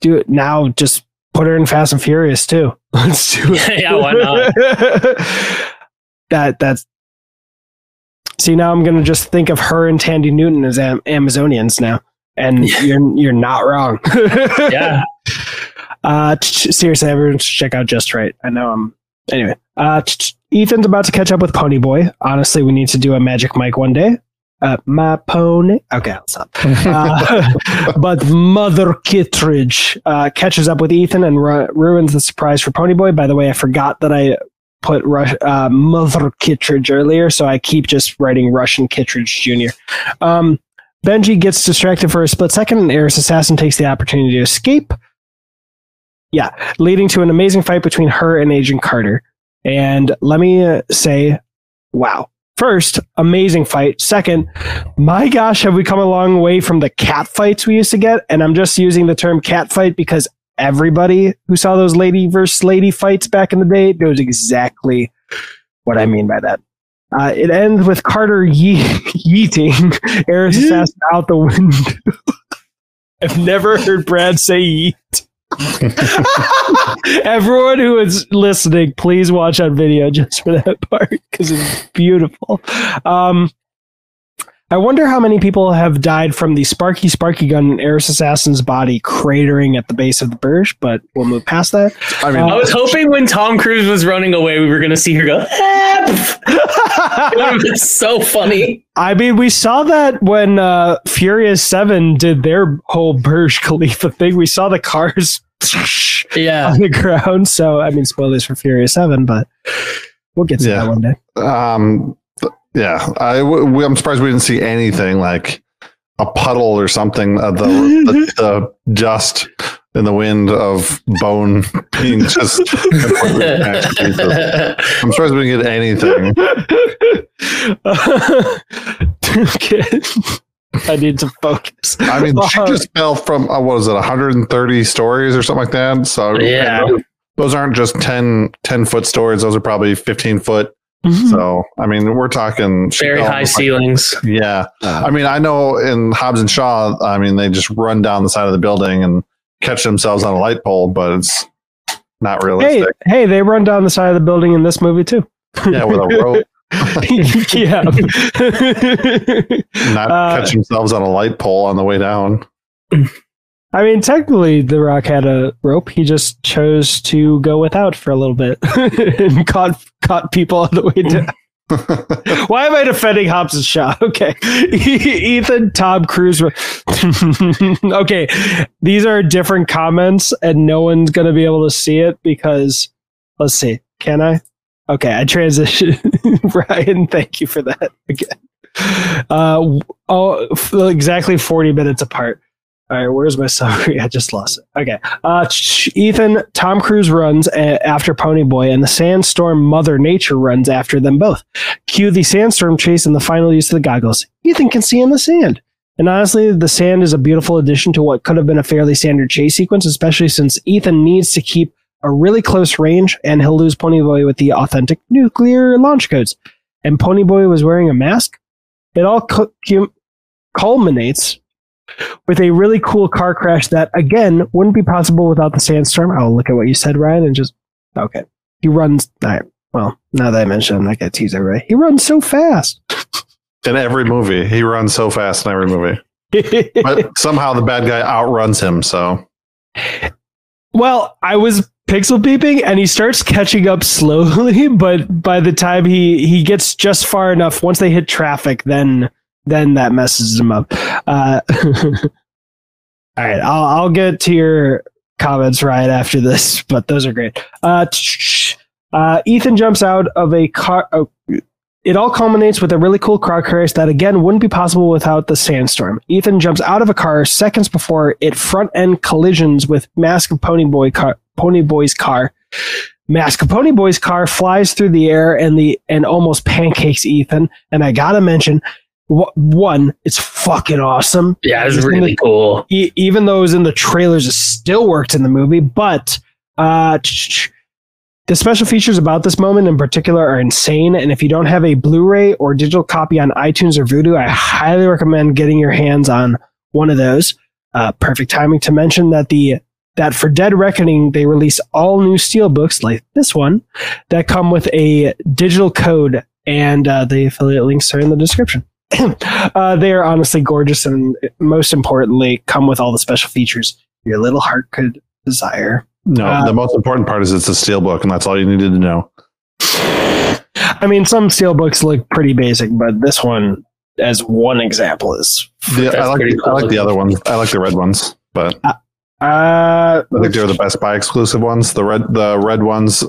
do it now. Just put her in Fast and Furious too. Let's do it. Yeah, why not? that that's. See now, I'm gonna just think of her and Thandie Newton as Am- Amazonians now, and you're you're not wrong. Yeah. Uh, t- seriously, everyone should check out Just Right. I know I'm. Anyway, uh, t- t- Ethan's about to catch up with Ponyboy. Honestly, we need to do a Magic Mike one day. Uh, my pony. Okay, I'll stop. Uh, but Mother Kittridge uh, catches up with Ethan and ru- ruins the surprise for Ponyboy. By the way, I forgot that I put Rush, uh, Mother Kittridge earlier, so I keep just writing Russian Kittridge Jr. Um, Benji gets distracted for a split second, and Eris Assassin takes the opportunity to escape. Yeah, leading to an amazing fight between her and Agent Carter. And let me uh, say, wow. First, amazing fight. Second, my gosh, have we come a long way from the cat fights we used to get? And I'm just using the term cat fight because everybody who saw those lady versus lady fights back in the day knows exactly what I mean by that. Uh, it ends with Carter ye- yeeting Eris Assassin out the window. I've never heard Brad say yeet. Everyone who is listening, please watch on video just for that part because it's beautiful. Um, I wonder how many people have died from the Sparky Sparky gun in Eris Assassin's body cratering at the base of the Burj, but we'll move past that. I mean, I was hoping when Tom Cruise was running away, we were going to see her go. It would have been so funny. I mean, we saw that when uh, Furious 7 did their whole Burj Khalifa thing. We saw the cars Yeah. on the ground. So, I mean, spoilers for Furious 7, but we'll get to Yeah. that one day. um, th- yeah, I, w- we- I'm surprised we didn't see anything like a puddle or something of the, the, the dust in the wind of bone being just. I'm surprised we didn't get anything. Okay. I need to focus. I mean, she just fell from uh, what was it, 130 stories or something like that. So Yeah. those, those aren't just 10, 10 foot stories; those are probably 15 foot. Mhm. So I mean, we're talking she Very fell high like- ceilings. Yeah, I mean, I know in Hobbs and Shaw, I mean, they just run down the side of the building and catch themselves on a light pole, but it's not hey, realistic. hey, they run down the side of the building in this movie too. Yeah, with a rope, yeah. not Uh, catch themselves on a light pole on the way down. I mean, technically, The Rock had a rope. He just chose to go without for a little bit and caught caught people on the way down. Why am I defending Hobbs and Shaw? Okay, Ethan, Tom Cruise. okay, these are different comments, and no one's gonna be able to see it because. Let's see. Can I? Okay, I transition. Ryan, thank you for that again. Uh, oh, f- exactly forty minutes apart. All right, where's my summary? I just lost it. Okay. Uh, Ethan, Tom Cruise runs uh, after Ponyboy, and the Sandstorm Mother Nature runs after them both. Cue the Sandstorm chase and the final use of the goggles. Ethan can see in the sand. And honestly, the sand is a beautiful addition to what could have been a fairly standard chase sequence, especially since Ethan needs to keep a really close range and he'll lose Ponyboy with the authentic nuclear launch codes. And Ponyboy was wearing a mask. It all cu- culminates with a really cool car crash that again wouldn't be possible without the sandstorm. I'll look at what you said, Ryan, and just okay. He runs. Right. Well, now that I mentioned, I'm not gonna tease everybody. He runs so fast. In every movie, he runs so fast in every movie, but somehow the bad guy outruns him. So well, I was pixel peeping, and he starts catching up slowly. But by the time he he gets just far enough, once they hit traffic, then then that messes them up. Uh, all right, I'll I'll get to your comments right after this, but those are great. Uh, uh, Ethan jumps out of a car. Oh, it all culminates with a really cool car crash that again wouldn't be possible without the sandstorm. Ethan jumps out of a car seconds before it front end collisions with Mask of Ponyboy car, Ponyboy's car. Mask of Ponyboy's car flies through the air and the and almost pancakes Ethan. And I gotta mention, one, it's fucking awesome. Yeah, it's in the- really cool. e- even though it was in the trailers, it still worked in the movie. But uh, the special features about this moment in particular are insane. And if you don't have a Blu-ray or digital copy on iTunes or Vudu, I highly recommend getting your hands on one of those. Uh, perfect timing to mention that the that for Dead Reckoning they release all new steel books like this one that come with a digital code, and uh, the affiliate links are in the description. uh, they are honestly gorgeous, and most importantly, come with all the special features your little heart could desire. No, Uh, the most important part is it's a steelbook, and that's all you needed to know. I mean, some steel books look pretty basic, but this one, as one example, is. The, I like pretty I like the other ones. I like the red ones, but Uh, I think they're the Best Buy exclusive ones. The red the red ones,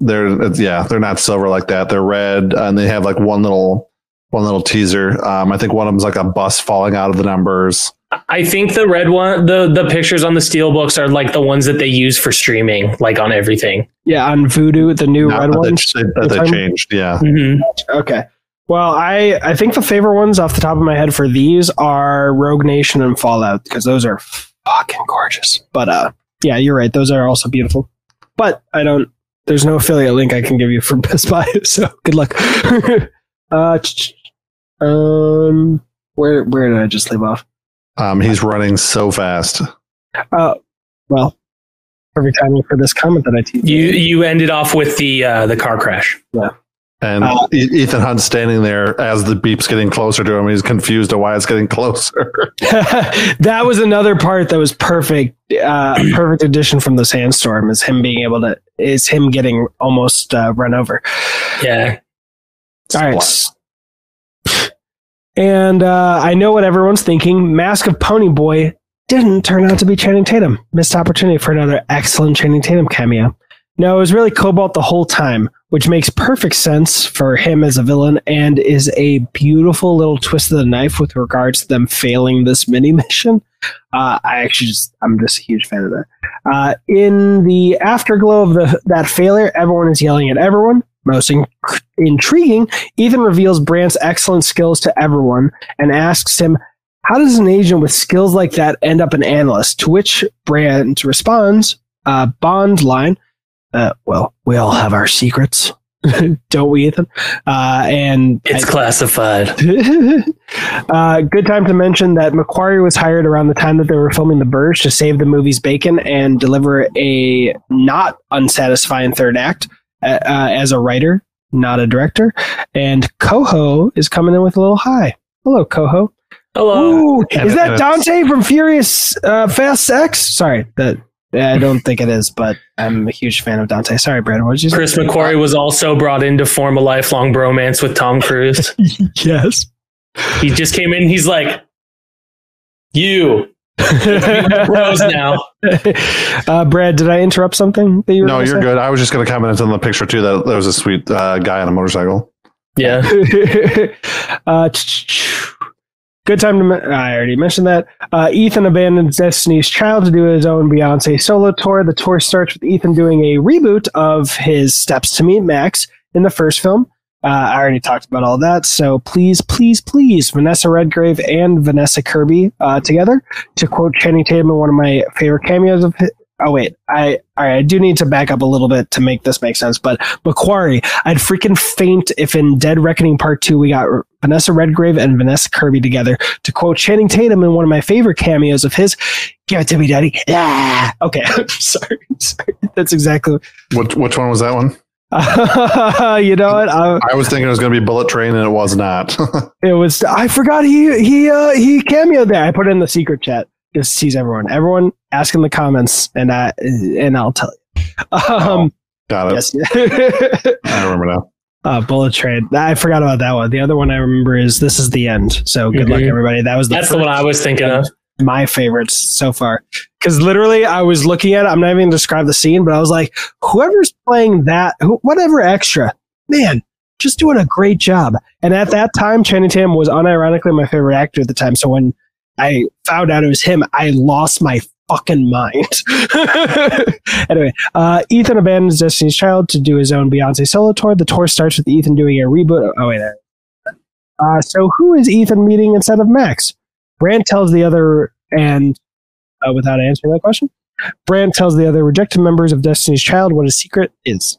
they're yeah, they're not silver like that. They're red, and they have like one little one little teaser. Um, I think one of them's like a bus falling out of the numbers. I think the red one, the the pictures on the steel books are like the ones that they use for streaming, like on everything. yeah, on Vudu, the new Not red that ones. they, that they changed. Yeah, hmm Okay. Well, I I think the favorite ones off the top of my head for these are Rogue Nation and Fallout because those are fucking gorgeous. But uh, yeah, you're right; those are also beautiful. But I don't. There's no affiliate link I can give you for Best Buy, so good luck. uh, ch- ch- um, where where did I just leave off? um, he's running so fast. Uh, well, perfect timing for this comment that I teased. You you ended off with the uh, the car crash. Yeah. And Uh, Ethan Hunt's standing there as the beep's getting closer to him. He's confused on why it's getting closer. that was another part that was perfect. Uh, perfect addition from the sandstorm is him being able to is him getting almost uh, run over. Yeah, All right. And uh, I know what everyone's thinking. Mask of Pony Boy didn't turn out to be Channing Tatum. Missed opportunity for another excellent Channing Tatum cameo. No, it was really Cobalt the whole time, which makes perfect sense for him as a villain and is a beautiful little twist of the knife with regards to them failing this mini mission. Uh, I actually just, I'm just a huge fan of that. Uh, in the afterglow of the, that failure, everyone is yelling at everyone. Most in- intriguing, Ethan reveals Brandt's excellent skills to everyone and asks him, How does an agent with skills like that end up an analyst? To which Brandt responds, uh, Bond line, uh, Well, we all have our secrets. Don't we, Ethan? Uh, and it's classified. uh, good time to mention that McQuarrie was hired around the time that they were filming The Burj to save the movie's bacon and deliver a not unsatisfying third act uh, uh, as a writer, not a director. And Coho is coming in with a little hi. Hello, Coho. Hello. Ooh, is that Dante from Furious uh, Fast X? Sorry, that I don't think it is, but I'm a huge fan of Dante. Sorry, Brandon. What did you say? Chris McQuarrie was also brought in to form a lifelong bromance with Tom Cruise. yes. he just came in. He's like, "You bros now." uh, Brad, did I interrupt something that you were no, you're say? good. I was just going to comment on the picture too that there was a sweet uh, guy on a motorcycle. Yeah. uh, good time to. men- I already mentioned that. Uh, Ethan abandons Destiny's Child to do his own Beyonce solo tour. The tour starts with Ethan doing a reboot of his Steps to Meet Max in the first film. Uh, I already talked about all that. So please, please, please, Vanessa Redgrave and Vanessa Kirby uh, together. To quote Channing Tatum in one of my favorite cameos of his, Oh wait, I. I do need to back up a little bit to make this make sense. But McQuarrie, I'd freaking faint if in Dead Reckoning Part Two we got Vanessa Redgrave and Vanessa Kirby together. To quote Channing Tatum in one of my favorite cameos of his, "Give it to me, Daddy." Yeah. Okay. sorry. Sorry. That's exactly. Which which one was that one? you know what? I, I was thinking it was going to be Bullet Train, and it was not. it was. I forgot he he uh, he cameoed there. I put it in the secret chat. Just tease everyone. Everyone ask in the comments, and I and I'll tell you. Um. Got it. Yes. I remember now. Uh, Bullet Train. I forgot about that one. The other one I remember is This is the End. So good luck, Mhm. everybody. That was the That's the one I was thinking of. My favorites so far. Because literally, I was looking at it. I'm not even going to describe the scene, but I was like, whoever's playing that, who, whatever extra, man, just doing a great job. And at that time, Channing Tatum was unironically my favorite actor at the time. So when I found out it was him, I lost my fucking mind. anyway, uh, Ethan abandons Destiny's Child to do his own Beyonce solo tour. The tour starts with Ethan doing a reboot. Oh, wait. Uh, so who is Ethan meeting instead of Max? Brandt tells the other, and uh, without answering that question, Brandt tells the other rejected members of Destiny's Child what his secret is.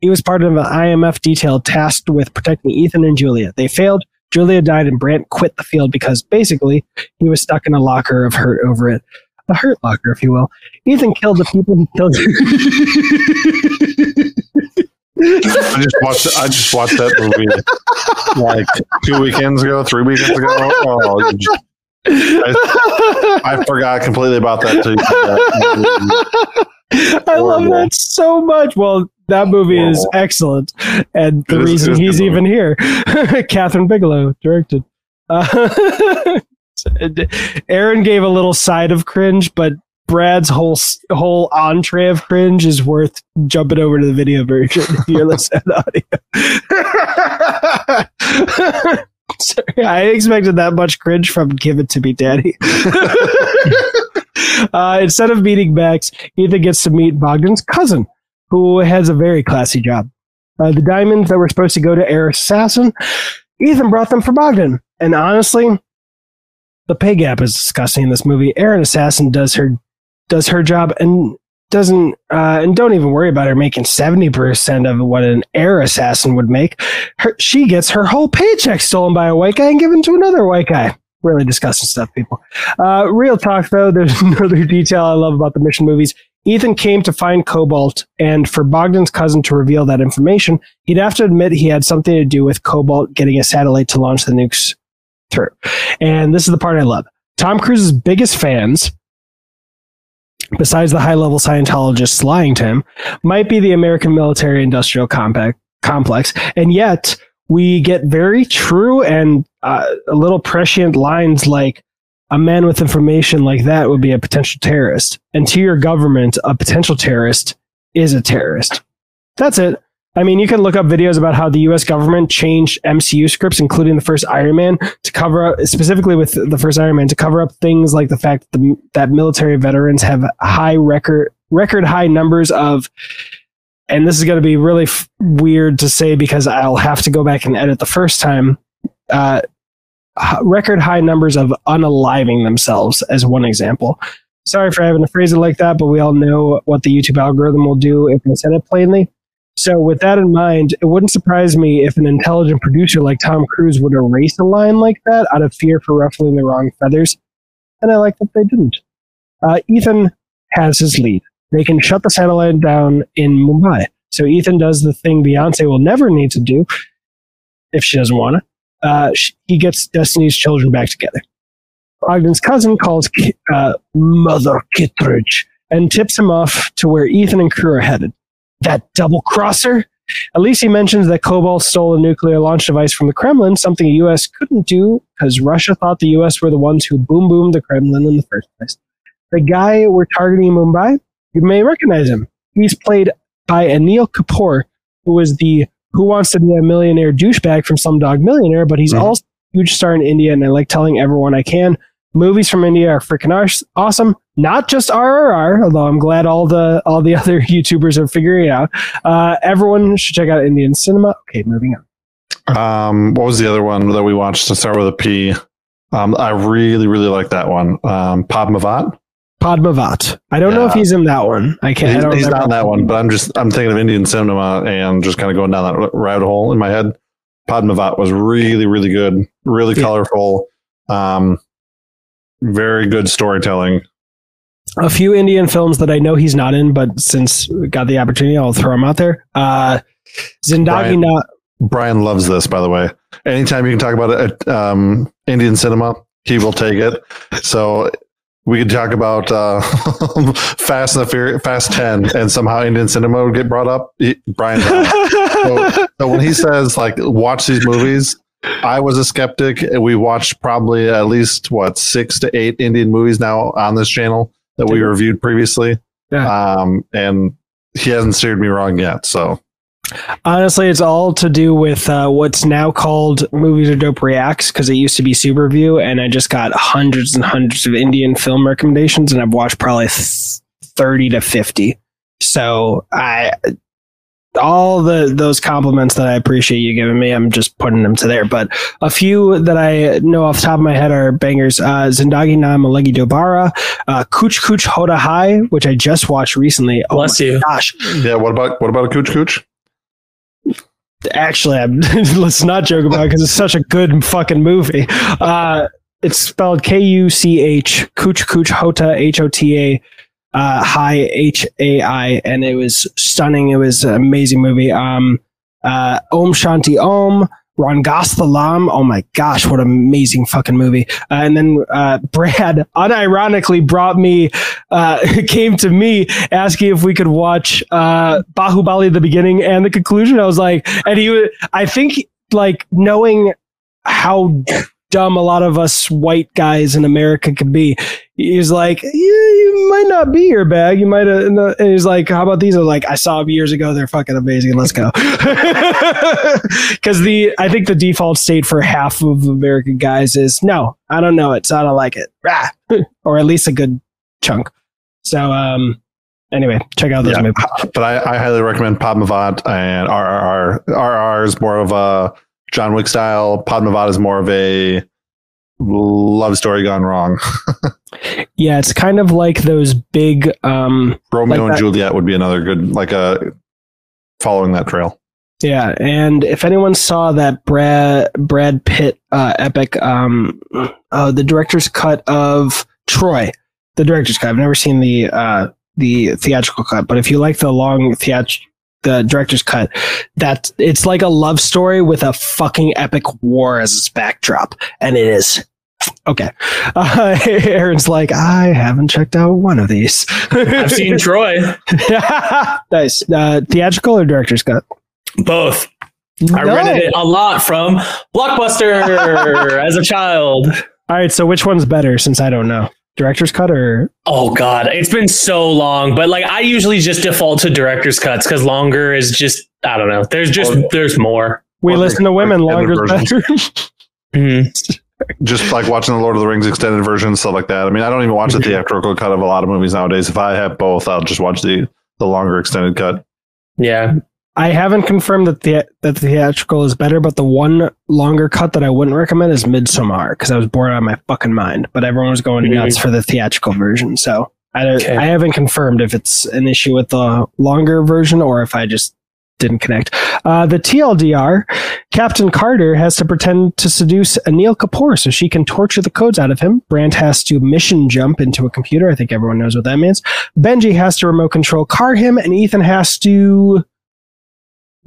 He was part of an IMF detail tasked with protecting Ethan and Julia. They failed. Julia died, and Brandt quit the field because basically he was stuck in a locker of hurt over it. A hurt locker, if you will. Ethan killed the people he killed. I just watched. I just watched that movie like two weekends ago, three weekends ago. Oh, just- I forgot completely about that too. I love that so much. Well, that movie is excellent, and the is- reason it is a he's even here, Kathryn Bigelow directed. Uh, Aaron gave a little side of cringe, but Brad's whole whole entree of cringe is worth jumping over to the video version if you're listening to audio. Sorry, I expected that much cringe from Give It To Me Daddy. uh, instead of meeting Max, Ethan gets to meet Bogdan's cousin, who has a very classy job. Uh, the diamonds that were supposed to go to Eris Assassin, Ethan brought them for Bogdan. And honestly, the pay gap is disgusting in this movie. Aaron Assassin does her does her job and doesn't uh, and don't even worry about her making 70% of what an Eris assassin would make. Her, she gets her whole paycheck stolen by a white guy and given to another white guy. Really disgusting stuff people. Uh, real talk though there's another detail i love about the mission movies. Ethan came to find cobalt and for bogdan's cousin to reveal that information he'd have to admit he had something to do with cobalt getting a satellite to launch the nukes through. And this is the part i love. Tom cruise's biggest fans besides the high level Scientologists lying to him, might be the American military industrial complex. And yet, we get very true and uh, a little prescient lines like, a man with information like that would be a potential terrorist. And to your government, a potential terrorist is a terrorist. That's it. I mean, you can look up videos about how the US government changed MCU scripts, including the first Iron Man, to cover up, specifically with the first Iron Man, to cover up things like the fact that, the, that military veterans have high record, record high numbers of, and this is going to be really f- weird to say because I'll have to go back and edit the first time, uh, record high numbers of unaliving themselves as one example. Sorry for having to phrase it like that, but we all know what the YouTube algorithm will do if I said it plainly. So, with that in mind, it wouldn't surprise me if an intelligent producer like Tom Cruise would erase a line like that out of fear for ruffling the wrong feathers. And I like that they didn't. Uh, Ethan has his lead. They can shut the satellite down in Mumbai. So, Ethan does the thing Beyonce will never need to do if she doesn't want to. Uh, he gets Destiny's children back together. Bogdan's cousin calls uh, Mother Kittridge and tips him off to where Ethan and crew are headed that double crosser. At least he mentions that Cobalt stole a nuclear launch device from the Kremlin, something the US couldn't do because Russia thought the US were the ones who boom boomed the Kremlin in the first place. The guy we're targeting in Mumbai, you may recognize him. He's played by Anil Kapoor, who was the Who Wants to Be a Millionaire douchebag from Slumdog Millionaire, but he's Mhm. also a huge star in India, and I like telling everyone I can. Movies from India are freaking awesome. Not just RRR, although I'm glad all the all the other YouTubers are figuring it out. Uh, everyone should check out Indian cinema. Okay, moving on. Um, what was the other one that we watched to start with a P? Um, I really, really like that one. Um, Padmavat. Padmavat. I don't know if he's in that one. I can't. I He's, don't he's not in that one, but I'm just I'm thinking of Indian cinema and just kind of going down that rabbit hole in my head. Padmavat was really, really good, really Yeah. colorful, um, very good storytelling. a few Indian films that I know he's not in, but since we got the opportunity, I'll throw him out there. Uh, Zindagi Brian loves this, by the way. Anytime you can talk about it, um, Indian cinema, he will take it. So we could talk about uh, Fast and the Furious, Fast Ten, and somehow Indian cinema would get brought up. He, Brian, so, so when he says like watch these movies, I was a skeptic. and We watched probably at least what six to eight Indian movies now on this channel that we reviewed previously. Yeah. Um, and he hasn't steered me wrong yet. So Honestly, it's all to do with uh, what's now called Movies Are Dope Reacts because it used to be Super View, and I just got hundreds and hundreds of Indian film recommendations, and I've watched probably thirty to fifty. So I, all the those compliments that I appreciate you giving me, I'm just putting them to there. But a few that I know off the top of my head are bangers: uh, Zindagi Na Milegi Dobara, uh, Kuch Kuch Hota Hai, which I just watched recently. Oh Bless my you. gosh! yeah, what about what about a Kuch? cooch? actually I'm, let's not joke about it because it's such a good fucking movie uh it's spelled k-u-c-h kuch kuch hota h-o-t-a uh high h-a-i and it was stunning it was an amazing movie um uh om shanti om Rangasthalam. Oh my gosh, what amazing fucking movie! Uh, and then uh, Brad unironically brought me, uh, came to me asking if we could watch uh, Bahubali the beginning and the conclusion. I was like, and he, was, I think, like knowing how dumb a lot of us white guys in America can be. He's like, yeah, you might not be your bag. You might have. And he's like, how about these? I was like, I saw them years ago. They're fucking amazing. Let's go. Because the, I think the default state for half of American guys is no, I don't know it, so I don't like it, Rah. or at least a good chunk. So, um, anyway, check out those Yeah. movies. But I, I highly recommend Padmavat and RRR. RRR is more of a John Wick style. Padmavat is more of a love story gone wrong. Yeah, it's kind of like those big, um, Romeo Like and Juliet would be another good, like a following that trail. Yeah, and if anyone saw that Brad Brad Pitt uh, epic, um, uh, the director's cut of Troy, the director's cut. I've never seen the uh, the theatrical cut, but if you like the long theat the director's cut, that it's like a love story with a fucking epic war as its backdrop, and it is. Okay, uh, Aaron's like, I haven't checked out one of these. I've seen Troy. nice. Uh, theatrical or director's cut? Both. I rented it a lot from Blockbuster as a child. All right, so which one's better since I don't know? Director's cut or Oh god, it's been so long, but like I usually just default to director's cuts because longer is just I don't know. There's just Or- there's more. we Or listen to women longer is versions. better. Mhm. Just like watching the Lord of the Rings extended version, stuff like that. I mean, I don't even watch the Mhm. theatrical cut of a lot of movies nowadays. If I have both, I'll just watch the the longer extended cut. Yeah, I haven't confirmed that the that the theatrical is better, but the one longer cut that I wouldn't recommend is Midsommar because I was bored out of my fucking mind. But everyone was going nuts for the theatrical version, so I don't, Okay. I haven't confirmed if it's an issue with the longer version or if I just didn't connect. Uh, the TLDR, Captain Carter has to pretend to seduce Anil Kapoor so she can torture the codes out of him. Brandt has to mission jump into a computer. I think everyone knows what that means. Benji has to remote control car him, and Ethan has to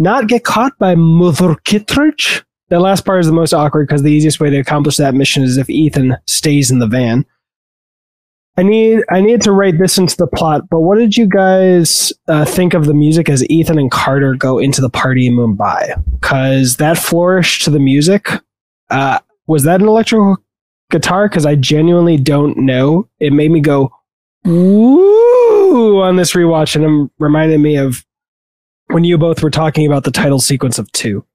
not get caught by Mother Kittridge. That last part is the most awkward because the easiest way to accomplish that mission is if Ethan stays in the van. I need I need to write this into the plot, but what did you guys uh, think of the music as Ethan and Carter go into the party in Mumbai? Because that flourish to the music, uh, was that an electrical guitar? Because I genuinely don't know. It made me go woo on this rewatch, and it reminded me of when you both were talking about the title sequence of two.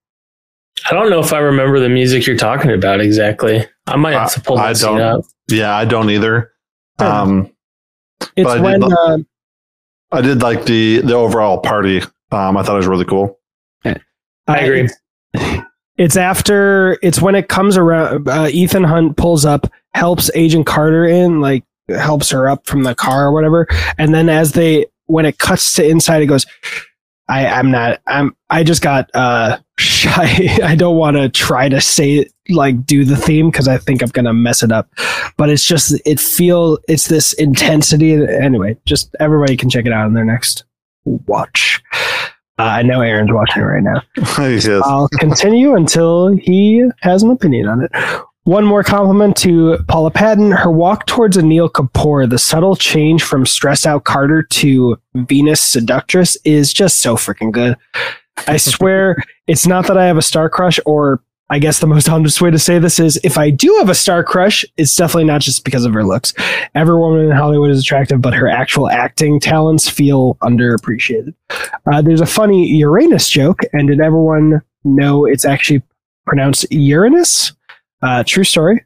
I don't know if I remember the music you're talking about exactly. I might have to pull I that scene don't. up. Yeah, I don't either. Um, It's But I did when lo- uh, I did like the the overall party. Um, I thought it was really cool. I agree. It's, it's after. It's when it comes around. Uh, Ethan Hunt pulls up, helps Agent Carter in, like helps her up from the car or whatever, and then as they when it cuts to inside, it goes. I, I'm not. I'm. I just got uh shy. I don't want to try to say like do the theme because I think I'm gonna mess it up. But it's just it feel it's this intensity. Anyway, just everybody can check it out in their next watch. Uh, I know Aaron's watching it right now. I'll continue until he has an opinion on it. One more compliment to Paula Patton. Her walk towards Anil Kapoor, the subtle change from stress out Carter to Venus seductress, is just so freaking good. I swear, it's not that I have a star crush, or I guess the most honest way to say this is if I do have a star crush, it's definitely not just because of her looks. Every woman in Hollywood is attractive, but her actual acting talents feel underappreciated. Uh, there's a funny Uranus joke, and did everyone know it's actually pronounced Uranus? Uh, true story.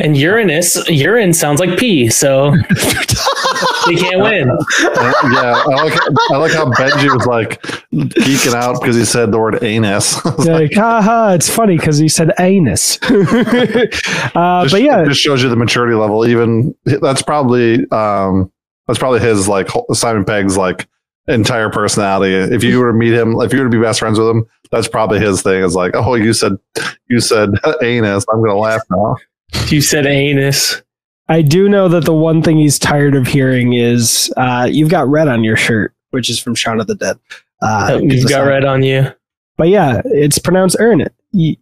And Uranus, urine sounds like pee, so they can't win. yeah, I like I like how Benji was like geeking out because he said the word anus. like, haha, it's funny because he said anus. uh, Just- but yeah, it just shows you the maturity level. Even that's probably um that's probably his like Simon Pegg's like entire personality. If you were to meet him, if you were to be best friends with him, that's probably his thing. Is like, oh, you said you said anus. I'm gonna laugh now. You said anus. I do know that the one thing he's tired of hearing is uh, you've got red on your shirt, which is from Shaun of the Dead. Uh, You've got red on you. but yeah, it's pronounced Uranus.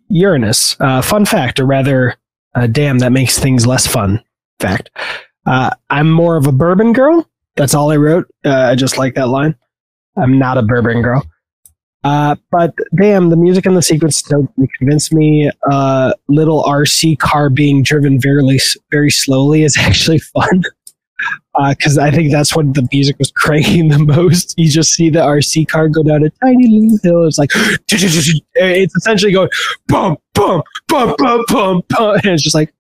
Uranus. Uh, fun fact, or rather, uh, damn, that makes things less fun. Fact. Uh, I'm more of a bourbon girl. That's all I wrote. Uh, I just like that line. I'm not a bourbon girl. Uh, but damn, the music in the sequence don't convince me. Uh, little RC car being driven very, very slowly is actually fun because uh, I think that's when the music was cranking the most. You just see the RC car go down a tiny little hill. It's like it's essentially going bum bum bum bum bum bum, and it's just like.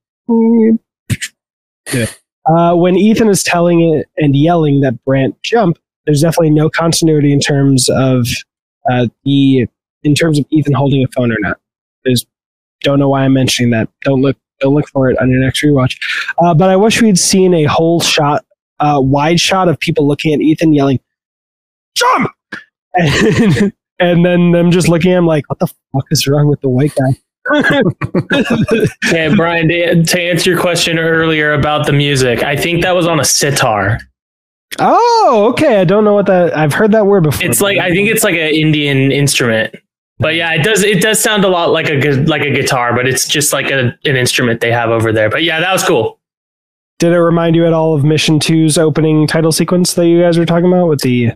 Uh, when Ethan is telling it and yelling that Brandt jump, there's definitely no continuity in terms of uh, the in terms of Ethan holding a phone or not. There's don't know why I'm mentioning that. Don't look don't look for it on your next rewatch. Uh, but I wish we'd seen a whole shot, uh, wide shot of people looking at Ethan yelling, "Jump!" and, and then them just looking at him like, "What the fuck is wrong with the white guy?" yeah, Brian, to answer your question earlier about the music, I think that was on a sitar. Oh, okay. I don't know what that. I've heard that word before. It's like I think it's like an Indian instrument. But yeah, it does. It does sound a lot like a like a guitar, but it's just like a, an instrument they have over there. But yeah, that was cool. Did it remind you at all of Mission 2's opening title sequence that you guys were talking about with the?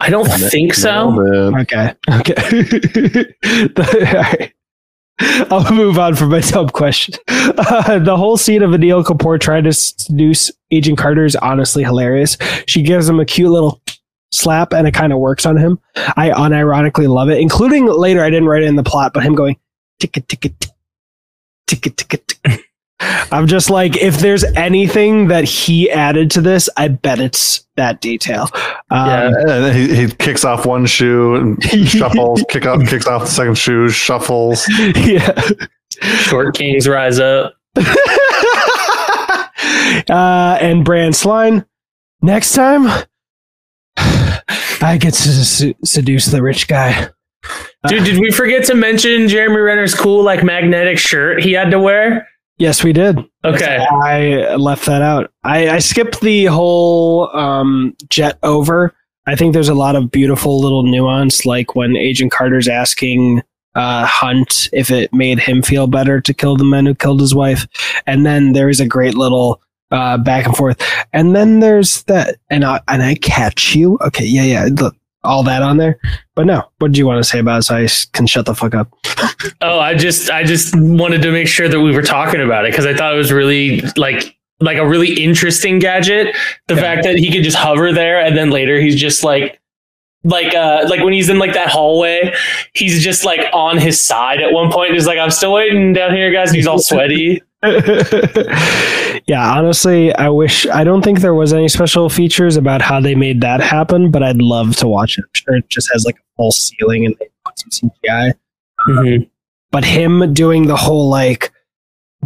I don't think so. Okay. Okay. I'll move on from my sub question. Uh, the whole scene of Anil Kapoor trying to seduce Agent Carter is honestly hilarious. She gives him a cute little slap and it kind of works on him. I unironically love it, including later. I didn't write it in the plot, but him going ticket ticket ticket ticket. I'm just like, if there's anything that he added to this, I bet it's that detail. Um, yeah, he, he kicks off one shoe and shuffles, kick up, kicks off the second shoe, shuffles. Yeah, short kings rise up. uh, and Brandt line next time, I get to seduce the rich guy. Dude, did we forget to mention Jeremy Renner's cool like magnetic shirt he had to wear? Yes, we did. Okay. I left that out. I, I skipped the whole um, jet over. I think there's a lot of beautiful little nuance, like when Agent Carter's asking uh, Hunt if it made him feel better to kill the men who killed his wife. And then there is a great little uh, back and forth. And then there's that, and I, and I catch you. Okay, yeah, yeah. Look, all that on there. But no, what did you want to say about it so I can shut the fuck up? Oh, I just I just wanted to make sure that we were talking about it because I thought it was really like like a really interesting gadget. The yeah. fact that he could just hover there and then later he's just like like uh like when he's in like that hallway, he's just like on his side at one point. He's like, I'm still waiting down here, guys. And he's all sweaty. yeah, honestly, I wish I don't think there was any special features about how they made that happen, but I'd love to watch it. I'm sure it just has like a full ceiling and they put some CGI. Mm-hmm. But him doing the whole like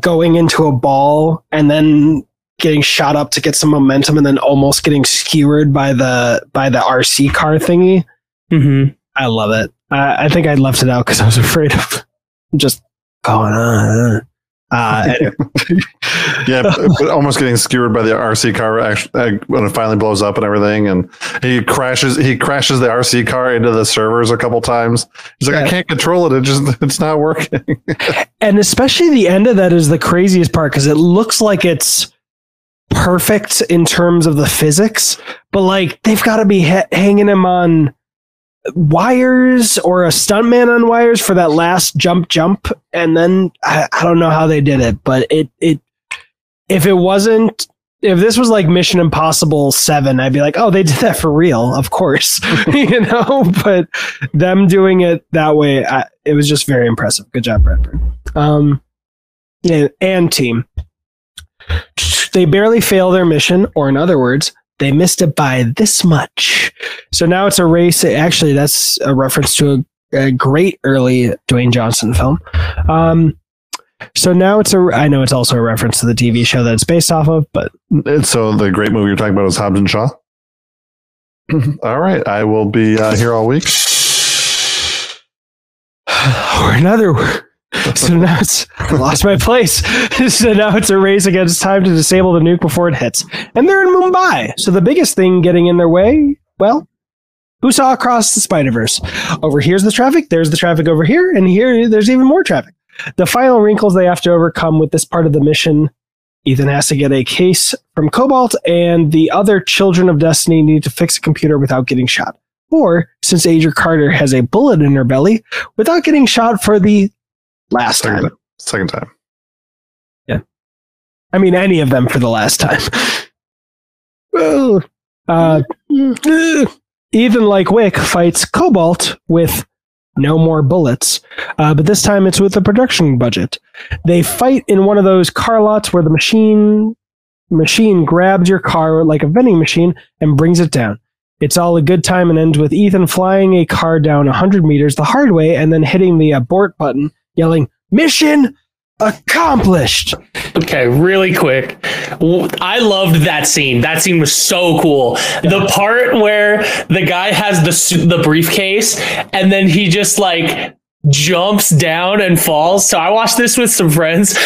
going into a ball and then getting shot up to get some momentum and then almost getting skewered by the by the RC car thingy. Mm-hmm. I love it. I, I think I left it out because I was afraid of just going on. Uh, yeah, but almost getting skewered by the RC car actually, when it finally blows up and everything, and he crashes. He crashes the RC car into the servers a couple times. He's like, yeah. I can't control it. It just it's not working. and especially the end of that is the craziest part because it looks like it's perfect in terms of the physics, but like they've got to be ha- hanging him on wires or a stuntman on wires for that last jump jump. And then I, I, don't know how they did it but it it if it wasn't if this was like mission impossible 7 i'd be like oh they did that for real. Of course. You know but them doing it that way I, it was just very impressive. Good job Brad Bird. Um yeah, and team. They barely fail their mission or in other words they missed it by this much. So now it's a race. Actually, that's a reference to a, a great early Dwayne Johnson film. Um, so now it's a. I know it's also a reference to the TV show that it's based off of, but so the great movie you're talking about is Hobbs and Shaw. all right, I will be uh, here all week. or another so now it's I lost my place. so now it's a race against time to disable the nuke before it hits. And they're in Mumbai. So the biggest thing getting in their way, well, Who saw across the Spider Verse? Over here's the traffic. There's the traffic over here, and here there's even more traffic. The final wrinkles they have to overcome with this part of the mission. Ethan has to get a case from Cobalt, and the other children of Destiny need to fix a computer without getting shot. Or, since Agent Carter has a bullet in her belly, without getting shot for the last Second time. time. Second time. Yeah. I mean, any of them for the last time. Well, uh, even like Wick fights Cobalt with no more bullets, uh, but this time it's with a production budget. They fight in one of those car lots where the machine machine grabs your car like a vending machine and brings it down. It's all a good time and ends with Ethan flying a car down 100 meters the hard way and then hitting the abort button, yelling, Mission accomplished! Okay, really quick. I loved that scene. That scene was so cool. The part where the guy has the the briefcase and then he just like jumps down and falls. So I watched this with some friends.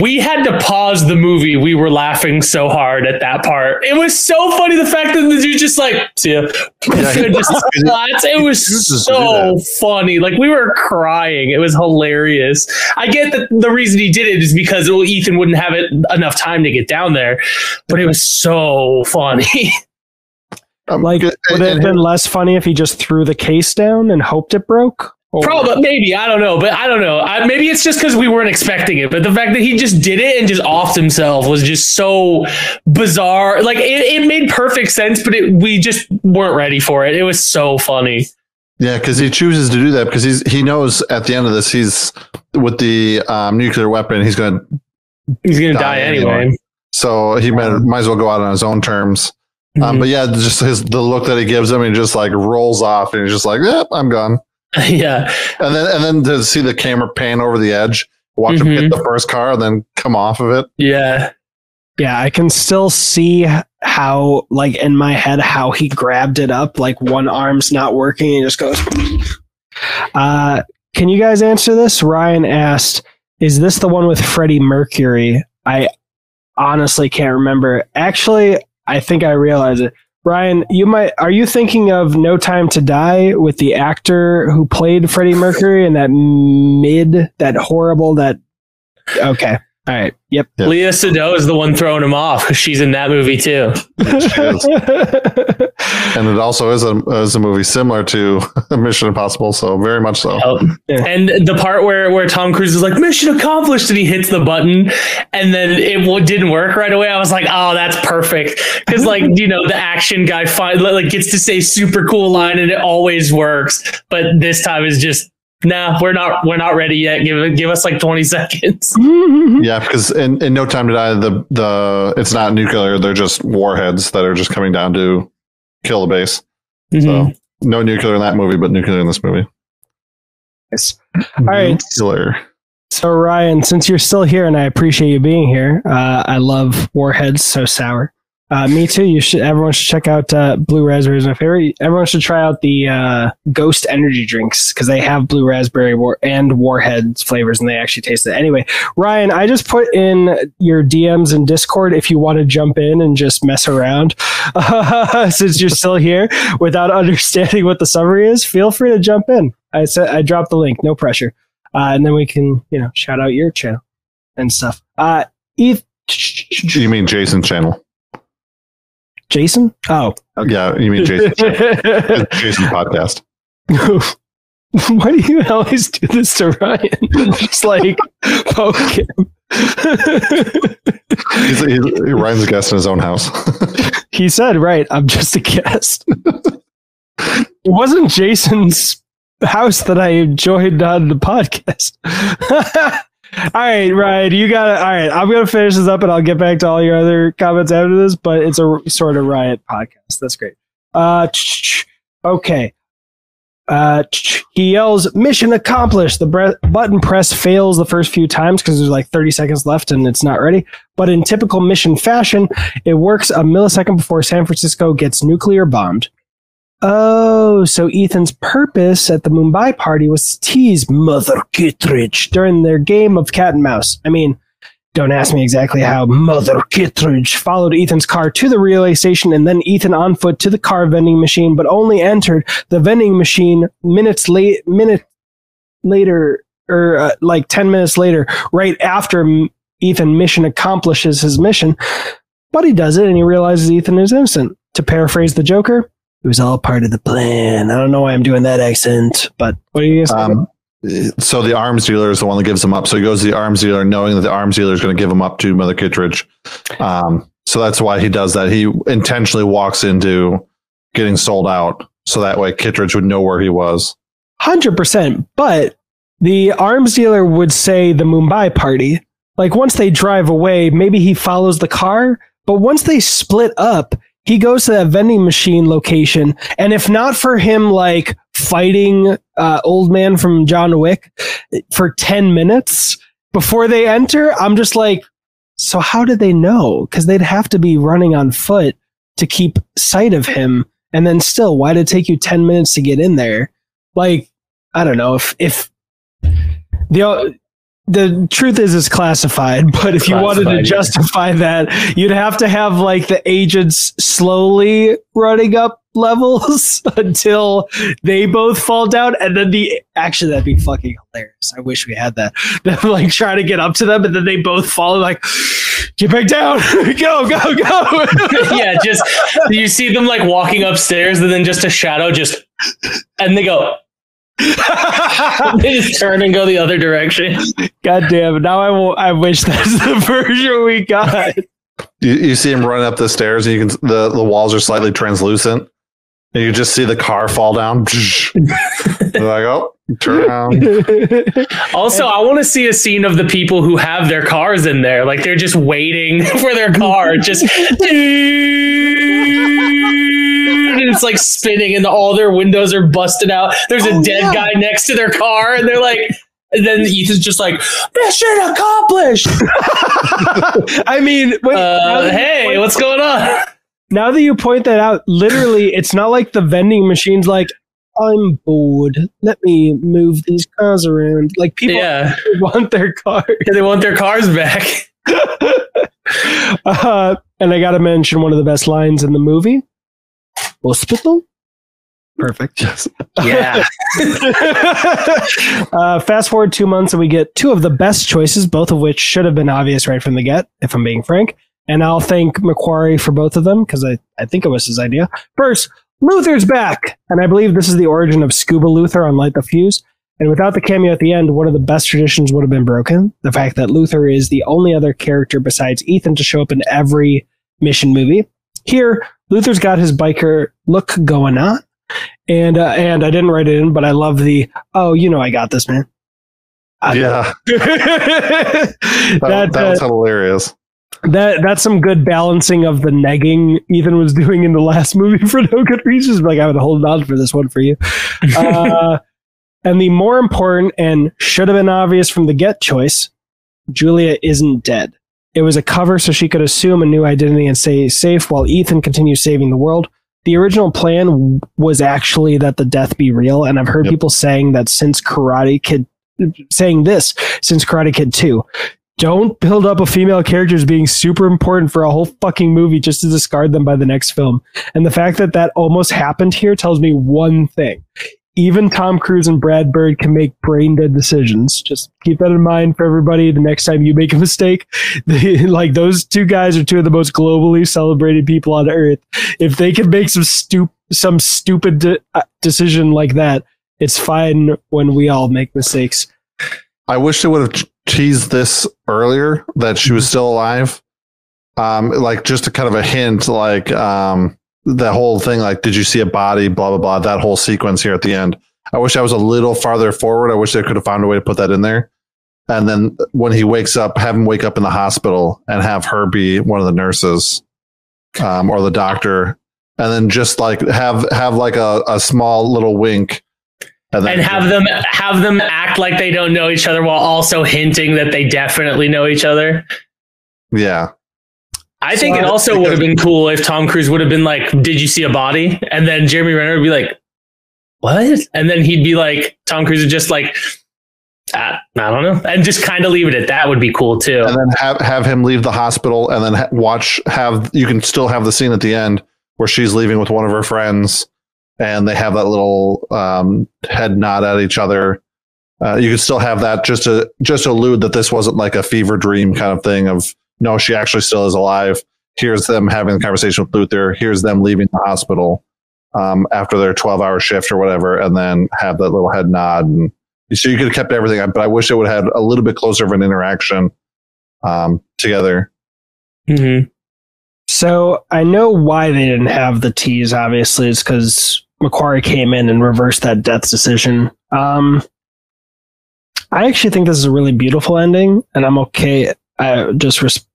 We had to pause the movie. We were laughing so hard at that part. It was so funny the fact that the dude just like see ya. Yeah, he- just splats. It was chooses to do so funny. Like we were crying. It was hilarious. I get that the reason he did it is because well, Ethan wouldn't have it enough time to get down there, but it was so funny. Um, Like, would it have been less funny if he just threw the case down and hoped it broke? Or- Probably, maybe I don't know, but I don't know. I, maybe it's just because we weren't expecting it. But the fact that he just did it and just offed himself was just so bizarre. Like it, it made perfect sense, but it, we just weren't ready for it. It was so funny. Yeah, because he chooses to do that because he's he knows at the end of this he's with the um, nuclear weapon he's going to He's gonna Die die, anyway. anyway. so he might, might as well go out on his own terms. Um, Mhm. but yeah, just his the look that he gives him, he just like rolls off and he's just like, "Yep, I'm gone." yeah, And then and then to see the camera pan over the edge, watch him hit Mhm. the first car, and then come off of it. yeah, Yeah, I can still see how, like, in my head, how he grabbed it up, like one arm's not working and he just goes. Uh, can you guys answer this? Ryan asked, "Is this the one with Freddie Mercury?" I honestly can't remember. Actually, I think I realize it. Ryan, you might. Are you thinking of No Time to Die with the actor who played Freddie Mercury and that mid, that horrible, that? Okay, all right. Yep. Yeah. Léa Seydoux is the one throwing him off because she's in that movie too. is. And it also is a is a movie similar to Mission Impossible, so very much so. Oh. Yeah. And the part where where Tom Cruise is like mission accomplished and he hits the button and then it w- didn't work right away. I was like, oh, that's perfect because like you know the action guy fin- like gets to say super cool line and it always works, but this time is just nah, we're not we're not ready yet. Give give us like twenty seconds. Yeah, because in, in No Time to Die, the the it's not nuclear; they're just warheads that are just coming down to kill the base. Mhm. So no nuclear in that movie, but nuclear in this movie. Yes. All right. Nuclear. So Ryan, since you're still here, and I appreciate you being here, uh, I love Warheads so sour. Uh, me too. You should. Everyone should check out uh, Blue Raspberry is my favorite. Everyone should try out the uh, Ghost Energy drinks because they have Blue Raspberry war- and Warheads flavors, and they actually taste it. Anyway, Ryan, I just put in your DMs in Discord if you want to jump in and just mess around. since you're still here without understanding what the summary is, feel free to jump in. I said I dropped the link. No pressure uh, and then we can you know shout out your channel and stuff. Uh, Eth- You mean Jason's channel? Jason? Oh, Yeah, you mean Jason? Jason podcast. why do you always do this to Ryan? Just like poke him. He's, he's, Ryan's a guest in his own house. he said, "Right, I'm just a guest." it wasn't Jason's house that I joined on the podcast. All right, Ryan, you got it. All right, I'm gonna finish this up, and I'll get back to all your other comments after this. But it's a sort of riot podcast. That's great. Uh, okay. Uh, he yells, "Mission accomplished!" The bre- button press fails the first few times because there's like 30 seconds left and it's not ready. But in typical mission fashion, it works a millisecond before San Francisco gets nuclear bombed. Oh, so Ethan's purpose at the Mumbai party was to tease Mother Kittridge during their game of cat and mouse. I mean, Don't ask me exactly how Mother Kittridge followed Ethan's car to the relay station and then Ethan on foot to the car vending machine, but only entered the vending machine minutes late, minute later, or uh, like 10 minutes later, right after Ethan mission accomplishes his mission. But he does it and he realizes Ethan is innocent. To paraphrase the Joker, it was all part of the plan. I don't know why I'm doing that accent, but what are you guys Um, so the arms dealer is the one that gives him up. So he goes to the arms dealer knowing that the arms dealer is going to give him up to Mother Kittridge. Um, so that's why he does that. He intentionally walks into getting sold out. So that way Kittridge would know where he was. Hundred percent. But the arms dealer would say the Mumbai party. Like once they drive away, maybe he follows the car. But once they split up, he goes to that vending machine location. And if not for him, like fighting uh, old man from John Wick for ten minutes before they enter, I'm just like, so how did they know? Because they'd have to be running on foot to keep sight of him. And then still, why did it take you ten minutes to get in there? Like, I don't know if if the the truth is it's classified, but if you wanted to Classified, yeah. justify that, you'd have to have like the agents slowly running up levels until they both fall down, and then the actually that'd be fucking hilarious. I wish we had that. Them like trying to get up to them, and then they both fall like get back down, go go go. yeah, just you see them like walking upstairs, and then just a shadow, just and they go. they just turn and go the other direction. God damn! Now I will. I wish that's the version we got. You, you see him running up the stairs and you can, the, the walls are slightly translucent. And you just see the car fall down. Like, oh, turn around. Also, I want to see a scene of the people who have their cars in there, like they're just waiting for their car, just and it's like spinning, and all their windows are busted out. There's a Oh, dead yeah. guy next to their car, and they're like. And then Ethan's just like, mission accomplished. I mean, wait, now Uh, hey, point- what's going on? now that you point that out, literally, it's not like the vending machine's like, I'm bored. Let me move these cars around. Like people Yeah, want their car. they want their cars back. uh, and I got to mention one of the best lines in the movie. Hospital. Perfect. Yes. Yeah, uh, fast forward two months, and we get two of the best choices, both of which should have been obvious right from the get, if I'm being frank. And I'll thank McQuarrie for both of them because I, I think it was his idea. First, Luther's back, and I believe this is the origin of Scuba Luther on Light the Fuse. And without the cameo at the end, one of the best traditions would have been broken. The fact that Luther is the only other character besides Ethan to show up in every mission movie. Here, Luther's got his biker look going on. And uh, and I didn't write it in, but I love the oh, you know, I got this, man. I- Yeah. that, That, that uh, was hilarious. that that's some good balancing of the negging Ethan was doing in the last movie for no good reasons. Like I would hold on for this one for you. Uh, and the more important and should have been obvious from the get choice, Julia isn't dead. It was a cover so she could assume a new identity and stay safe while Ethan continues saving the world. The original plan w- was actually that the death be real, and I've heard Yep. people saying that since Karate Kid, saying this since Karate Kid 2. Don't build up a female character as being super important for a whole fucking movie just to discard them by the next film. And the fact that that almost happened here tells me one thing. Even Tom Cruise and Brad Bird can make brain dead decisions. Just keep that in mind for everybody. The next time you make a mistake, they, like those two guys are two of the most globally celebrated people on earth. If they can make some stup- some stupid de- uh, decision like that, it's fine when we all make mistakes. I wish they would have teased this earlier that she was still alive. Um, like just a kind of a hint, like um, the whole thing, like, did you see a body? Blah blah blah. That whole sequence here at the end. I wish I was a little farther forward. I wish they could have found a way to put that in there. And then when he wakes up, have him wake up in the hospital and have her be one of the nurses um, or the doctor, and then just like have have like a, a small little wink, then and have them have them act like they don't know each other while also hinting that they definitely know each other. yeah. I think it also would have been cool if Tom Cruise would have been like, "Did you see a body?" And then Jeremy Renner would be like, "What?" And then he'd be like, Tom Cruise would just like I, I don't know, and just kind of leave it at that would be cool too. and then have have him leave the hospital, and then ha- watch have you can still have the scene at the end where she's leaving with one of her friends, and they have that little um, head nod at each other. Uh, you could still have that just to just to allude that this wasn't like a fever dream kind of thing of no, she actually still is alive. Here's them having the conversation with Luther. Here's them leaving the hospital um, after their 12 hour shift or whatever, and then have that little head nod. And so you could have kept everything, but I wish it would have had a little bit closer of an interaction um, together. Mhm. So I know why they didn't have the tease. Obviously, it's because McQuarrie came in and reversed that death decision. Um, I actually think this is a really beautiful ending, and I'm okay. I just res-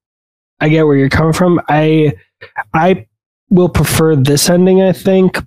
I get where you're coming from. I I will prefer this ending. I think.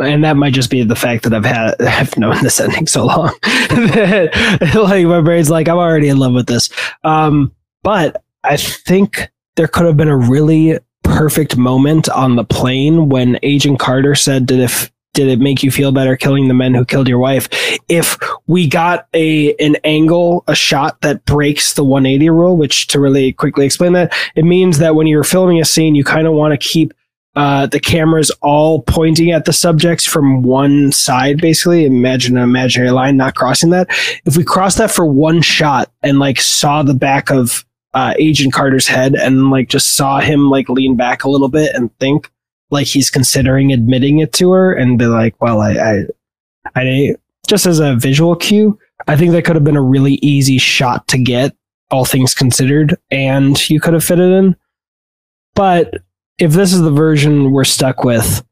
And that might just be the fact that I've had I've known this ending so long. like my brain's like I'm already in love with this. Um, but I think there could have been a really perfect moment on the plane when Agent Carter said, that if did it make you feel better killing the men who killed your wife?" If we got a an angle, a shot that breaks the 180 rule, which to really quickly explain that, it means that when you're filming a scene, you kind of want to keep uh, the cameras all pointing at the subjects from one side, basically. Imagine an imaginary line, not crossing that. If we cross that for one shot and like saw the back of uh, Agent Carter's head and like just saw him like lean back a little bit and think like he's considering admitting it to her and be like, well, I, I, I just as a visual cue, I think that could have been a really easy shot to get, all things considered, and you could have fit it in. But if this is the version we're stuck with,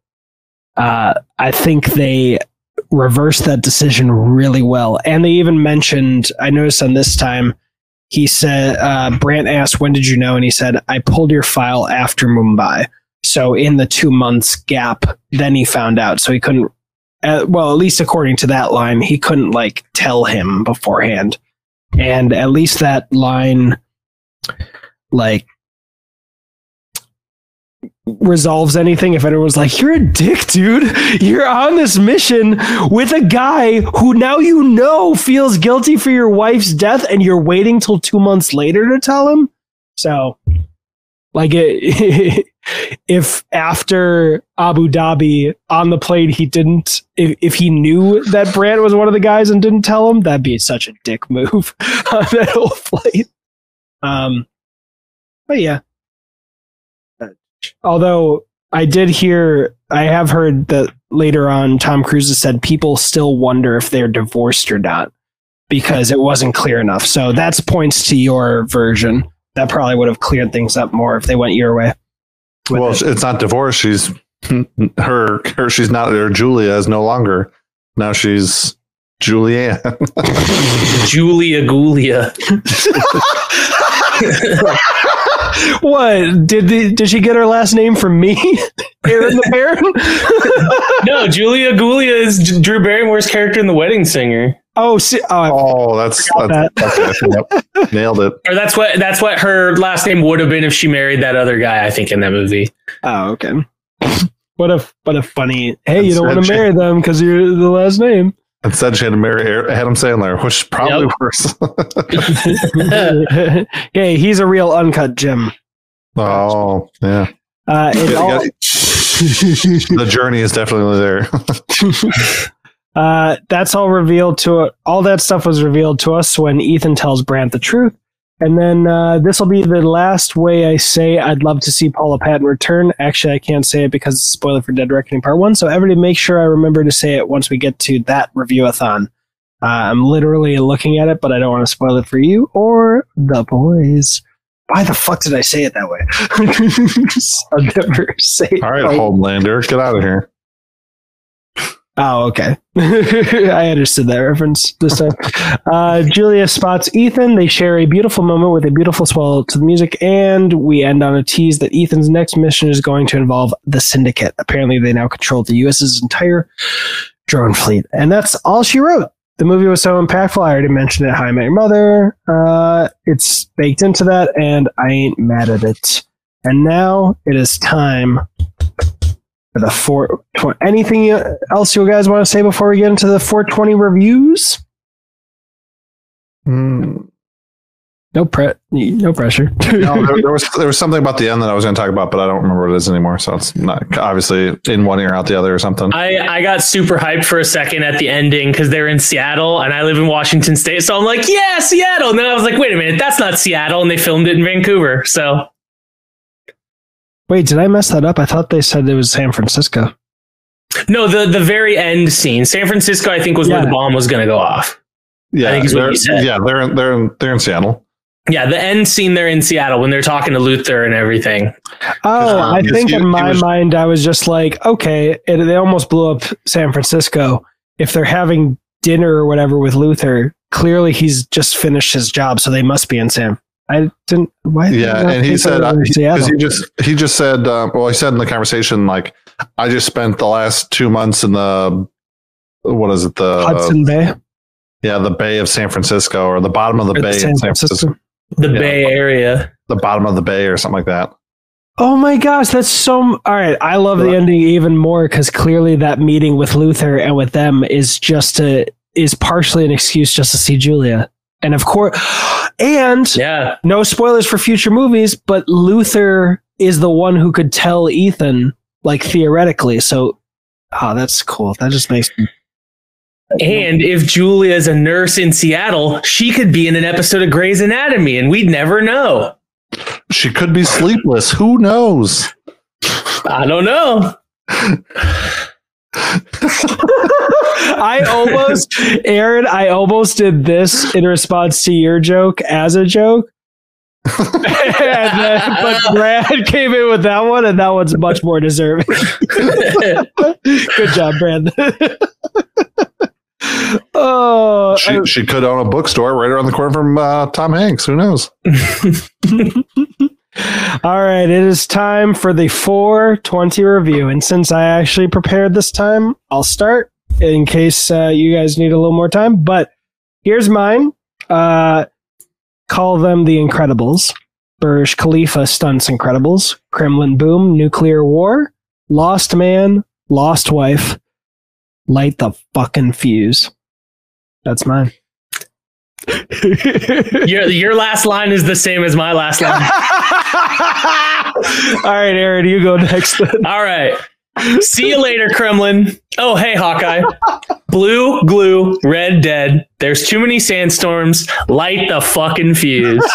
uh, I think they reversed that decision really well. And they even mentioned, I noticed on this time, he said, uh, Brandt asked, When did you know? And he said, I pulled your file after Mumbai. So in the two months gap, then he found out. So he couldn't, uh, well, at least according to that line, he couldn't like tell him beforehand. And at least that line, like, resolves anything if anyone was like, You're a dick, dude. You're on this mission with a guy who now you know feels guilty for your wife's death and you're waiting till two months later to tell him. So, like, it, if after Abu Dhabi on the plane he didn't, if, if he knew that Brandt was one of the guys and didn't tell him, that'd be such a dick move on that whole flight. Um, but yeah. Although I did hear, I have heard that later on, Tom Cruise has said people still wonder if they're divorced or not because it wasn't clear enough. So that's points to your version. That probably would have cleared things up more if they went your way. Well, it. it's not divorce. She's her. Her. She's not. Her Julia is no longer. Now she's Julianne. Julia Gulia. what did the, did she get her last name from me, Aaron the Baron? no, Julia Gulia is Drew Barrymore's character in The Wedding Singer. oh, see, oh, oh, that's, Forgot that's okay. Yep. nailed it. Or that's what that's what her last name would have been if she married that other guy. I think in that movie. oh, okay. What a what a funny. Hey, you don't want to marry them because you're the last name. Instead, she had to marry Ar- Adam Sandler, which is probably Yep. worse. hey, he's a real uncut Jim. oh, yeah. Uh, it Yeah, all, yeah. the journey is definitely there. uh, that's all revealed to all that stuff was revealed to us when Ethan tells Brandt the truth. And then uh, this will be the last way I say I'd love to see Paula Patton return. Actually, I can't say it because it's a spoiler for Dead Reckoning Part 1. So everybody make sure I remember to say it once we get to that review-a-thon. Uh, I'm literally looking at it, but I don't want to spoil it for you or the boys. Why the fuck did I say it that way? I'll never say it All right, right. Homelander, get out of here. Oh, okay. I understood that reference this time. Uh, Julia spots Ethan. They share a beautiful moment with a beautiful swell to the music, and we end on a tease that Ethan's next mission is going to involve the Syndicate. Apparently, they now control the U.S.'s entire drone fleet, and that's all she wrote. The movie was so impactful. I already mentioned it. How I Met Mother. Uh, it's baked into that, and I ain't mad at it. And now it is time the four. Tw- anything else you guys want to say before we get into the 420 reviews? Mm, No pre, no pressure. no, there, there was there was something about the end that I was going to talk about, but I don't remember what it is anymore. So it's not obviously in one ear out the other or something. I, I got super hyped for a second at the ending because they're in Seattle and I live in Washington State. So I'm like, yeah, Seattle. And then I was like, wait a minute, that's not Seattle. And they filmed it in Vancouver. So Wait, did I mess that up? I thought they said it was San Francisco. no, the the very end scene, San Francisco, I think was where the bomb was going to go off. yeah, I think is what they're, you said. yeah, they're they're in, they're in Seattle. Yeah, the end scene they're in Seattle when they're talking to Luther and everything. Oh, Um, I think he- in my was- mind, I was just like, okay, it, they almost blew up San Francisco. If they're having dinner or whatever with Luther, clearly he's just finished his job, so they must be in San. I didn't. Why? Yeah, I and he said they were uh, in he, 'cause Seattle? he just he just said um, well he said in the conversation like I just spent the last two months in the what is it the Hudson Bay, yeah the Bay of San Francisco or the bottom of the or Bay San in San Francisco Francisco. The Yeah. Bay Area. the bottom of the Bay or something like that. Oh my gosh, that's so. All right, I love the ending even more because clearly that meeting with Luther and with them is just to is partially an excuse just to see Julia, and of course, and Yeah. no spoilers for future movies, but Luther is the one who could tell Ethan, like theoretically. So, oh, that's cool. That just makes me. And if Julia is a nurse in Seattle, she could be in an episode of Grey's Anatomy and we'd never know. She could be sleepless. Who knows? I don't know. I almost, Aaron, I almost did this in response to your joke as a joke. then, but Brad came in with that one, and that one's much more deserving. Good job, Brad. oh, She, I- she could own a bookstore right around the corner from uh, Tom Hanks. Who knows? All right, it is time for the 420 review. And since I actually prepared this time, I'll start in case uh, you guys need a little more time. But here's mine. Uh, call them the Incredibles. Burj Khalifa stunts Incredibles. Kremlin boom, nuclear war. Lost man, lost wife. Light the fucking fuse. That's mine. Your your last line is the same as my last line. All right, Aaron, you go next. Then. All right. See you later, Kremlin. Oh, hey, Hawkeye. Blue, glue, red, dead. There's too many sandstorms. Light the fucking fuse.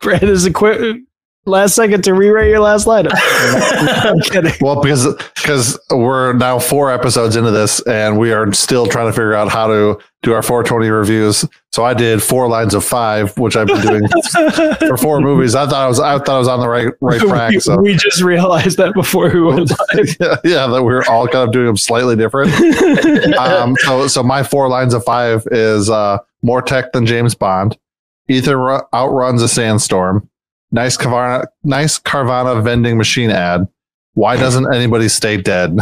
Brad is a quick last second to rewrite your last line. I'm kidding. Well, because because we're now four episodes into this, and we are still trying to figure out how to do our 420 reviews. So I did four lines of five, which I've been doing for four movies. I thought I was I thought I was on the right right track. we, So we just realized that before we went live. yeah, yeah, that we're all kind of doing them slightly different. um, so so my four lines of five is uh, more tech than James Bond. Ethan outruns a sandstorm. Nice Carvana, nice Carvana vending machine ad. Why doesn't anybody stay dead?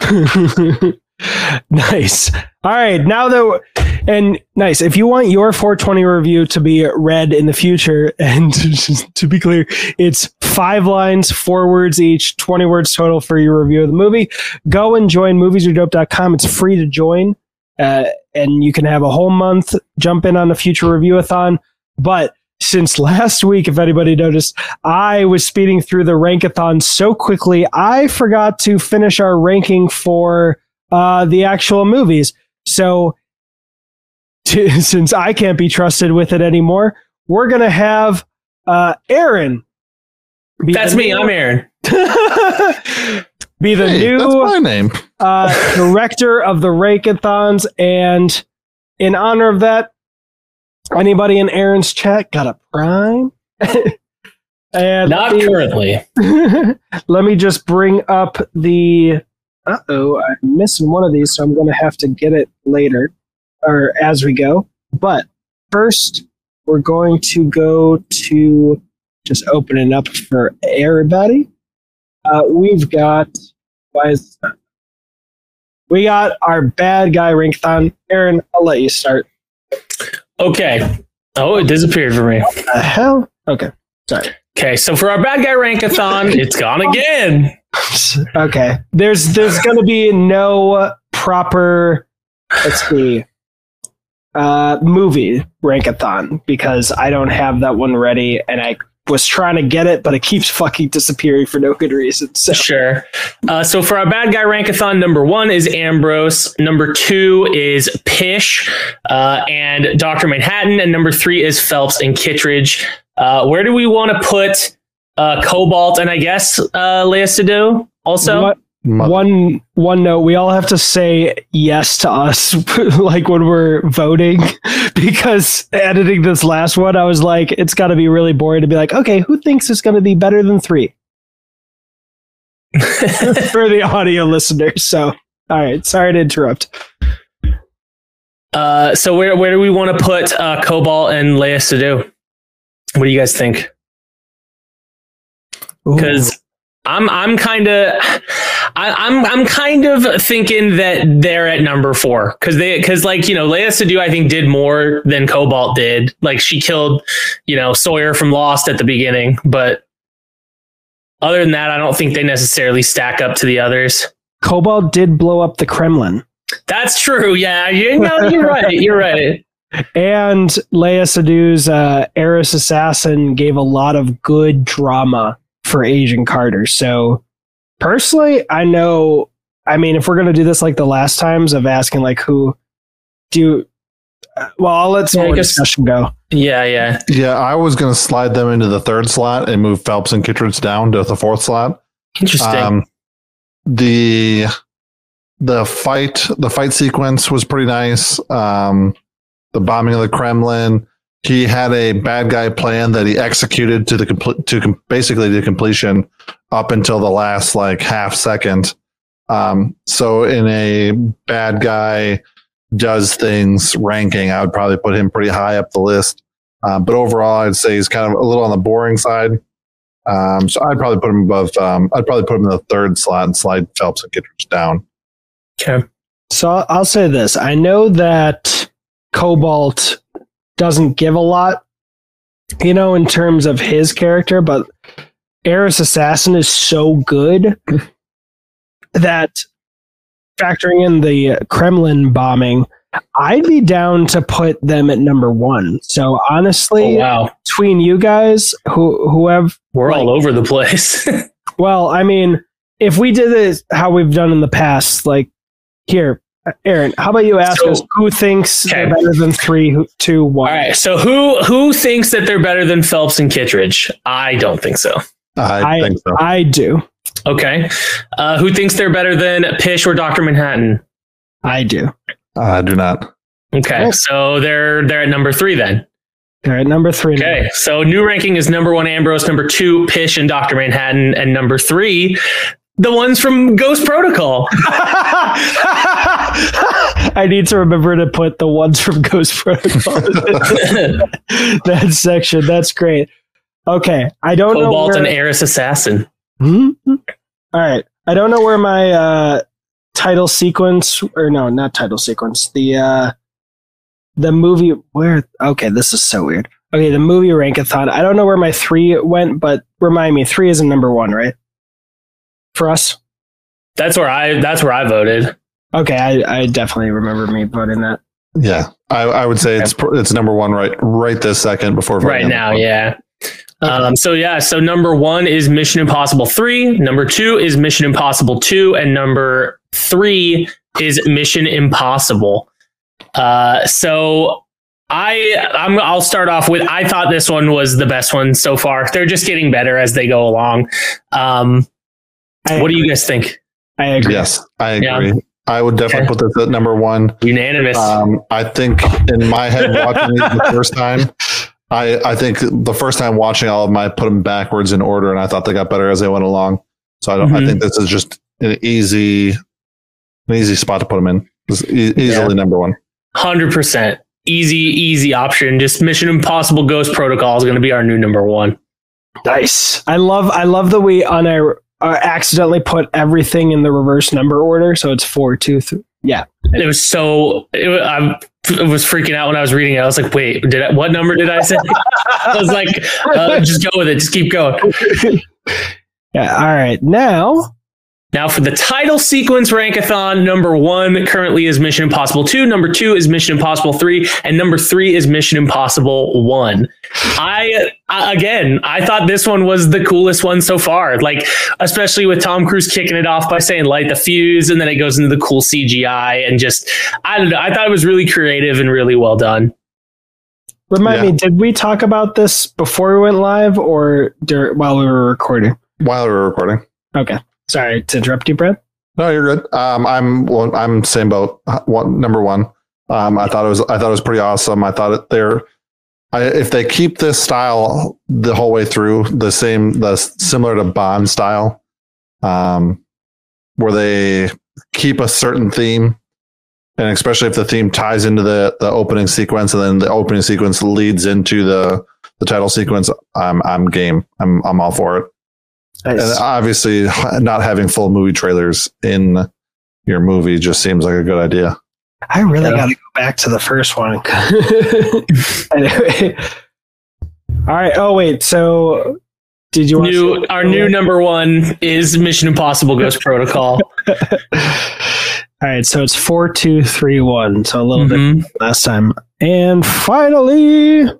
nice. All right, now that and nice. If you want your 420 review to be read in the future, and to be clear, it's five lines, four words each, 20 words total for your review of the movie. Go and join moviesaredope.com. It's free to join, uh, and you can have a whole month. Jump in on a future review-a-thon. But since last week, if anybody noticed, I was speeding through the rankathon so quickly, I forgot to finish our ranking for uh, the actual movies. So, to, since I can't be trusted with it anymore, we're gonna have uh, Aaron. be That's me. new- I'm Aaron. be the Hey, that's new my name. uh, director of the Rankathons, and in honor of that, anybody in Aaron's chat got a prime. and Not me- currently. let me just bring up the. Uh oh, I'm missing one of these, so I'm going to have to get it later or as we go. But first, we're going to go to just open it up for everybody. Uh, we've got. Why is we got our bad guy Rankathon. Aaron, I'll let you start. Okay. Oh, it disappeared for me. The hell? Okay, sorry. Okay, so for our bad guy rankathon, it's gone again. okay. There's there's gonna be no proper let's see. uh, movie rankathon because I don't have that one ready, and I was trying to get it, but it keeps fucking disappearing for no good reason. So Sure. Uh, so for our bad guy rankathon, number one is Ambrose, number two is Pish, uh, and Doctor Manhattan, and number three is Phelps and Kittridge. Uh, where do we want to put uh, Cobalt and I guess uh, Léa Seydoux also? What- Mo- one one note: we all have to say yes to us, like when we're voting, because editing this last one, I was like, it's got to be really boring to be like, okay, who thinks it's going to be better than three for the audio listeners? So, all right, sorry to interrupt. Uh, so where where do we want to put uh, Cobalt and Léa Seydoux? What do you guys think? because I'm I'm kind of I'm I'm kind of thinking that they're at number four because they because like you know Léa Seydoux I think did more than Cobalt did like she killed you know Sawyer from Lost at the beginning but other than that I don't think they necessarily stack up to the others. Cobalt did blow up the Kremlin, That's true. Yeah, you know you're right. You're right. and Léa Seydoux's uh, Eris Assassin gave a lot of good drama for Agent Carter. So, personally, I know. I mean, if we're gonna do this like the last times of asking like who do you, uh, well, I'll let some Yeah, I more guess- discussion go. Yeah, yeah. yeah, I was going to slide them into the third slot and move Phelps and Kittridge down to the fourth slot. Interesting. Um, the the fight the fight sequence was pretty nice. Um, the bombing of the Kremlin. He had a bad guy plan that he executed to the complete to com- basically to completion up until the last like half second. Um, so in a bad guy does things ranking, I would probably put him pretty high up the list. Um, but overall, I'd say he's kind of a little on the boring side. Um, so I'd probably put him above. Um, I'd probably put him in the third slot and slide Phelps and Kittridge down. okay. So I'll- I'll say this: I know that Cobalt doesn't give a lot, you know, in terms of his character, but Eris Assassin is so good that factoring in the Kremlin bombing, I'd be down to put them at number one. So Oh, honestly, wow. between you guys who who have We're all over the place. well, I mean, if we did it how we've done in the past, like here, Aaron, how about you ask So- us who thinks Okay. they're better than three, who- two, one? All right. So who who thinks that they're better than Phelps and Kittridge? I don't think so. I, I- think so. I do. Okay. Uh, who thinks they're better than Pish or Doctor Manhattan? I do. I do not. Okay. So they're they're at number three then. All right, number three. Okay. So new ranking is number one Ambrose, number two Pish and Doctor Manhattan, and number three the ones from Ghost Protocol. I need to remember to put the ones from Ghost Protocol. that section. That's great. Okay. I don't know. Cobalt Where, and Eris Assassin. Hmm? All right. I don't know where my uh, title sequence, or no, not title sequence. The uh, the movie where. Okay, this is so weird. Okay, the movie rankathon. I don't know where my three went, but remind me, three is a number one, right? For us. That's where I that's where I voted. Okay, I, I definitely remember me voting that. Yeah, I, I would say it's it's number one right right this second before voting right now the- yeah um, so yeah so number one is mission impossible 3 number two is mission impossible 2 and number three is mission impossible uh, so I I'm, I'll start off with I thought this one was the best one so far. They're just getting better as they go along. Um, I, what do you guys think? I agree. Yes, I Yeah. agree. I would definitely Okay. put this at number one. Unanimous. Um, I think in my head watching it the first time, I I think the first time watching all of them, I put them backwards in order, and I thought they got better as they went along. So I don't. I Mhm. think this is just an easy, an easy spot to put them in. This e- easily number one. Hundred percent easy, easy option. Just Mission Impossible Ghost Protocol is going to be our new number one. Nice. I love I love that we on our uh, accidentally put everything in the reverse number order, so it's four, two, three. Yeah. It was so. It, wa- I was freaking out when I was reading it. I was like, "Wait, did I, what number did I say?" I was like, uh, "Just go with it. Just keep going." Yeah. All right. Now Now, for the title sequence rankathon, number one currently is Mission Impossible 2, number two is Mission Impossible 3, and number three is Mission Impossible 1. I, again, I thought this one was the coolest one so far. Like, especially with Tom Cruise kicking it off by saying light the fuse, and then it goes into the cool CGI, and just, I don't know, I thought it was really creative and really well done. Remind yeah. me, did we talk about this before we went live or dur- while we were recording? While we were recording. Okay. Sorry to interrupt you, Brad. No, you're good. Um, I'm well, I'm same boat. One number one. Um, I thought it was I thought it was pretty awesome. I thought it they're I, if they keep this style the whole way through, the same the similar to Bond style, um, where they keep a certain theme, and especially if the theme ties into the the opening sequence, and then the opening sequence leads into the the title sequence, I'm I'm game. I'm I'm all for it. Nice. And obviously, not having full movie trailers in your movie just seems like a good idea. I really yeah. got to go back to the first one. anyway, all right. Oh wait, so did you new our new number one is Mission Impossible Ghost Protocol. All right, so it's four, two, three, one. So a little mm-hmm. bit last time, and finally,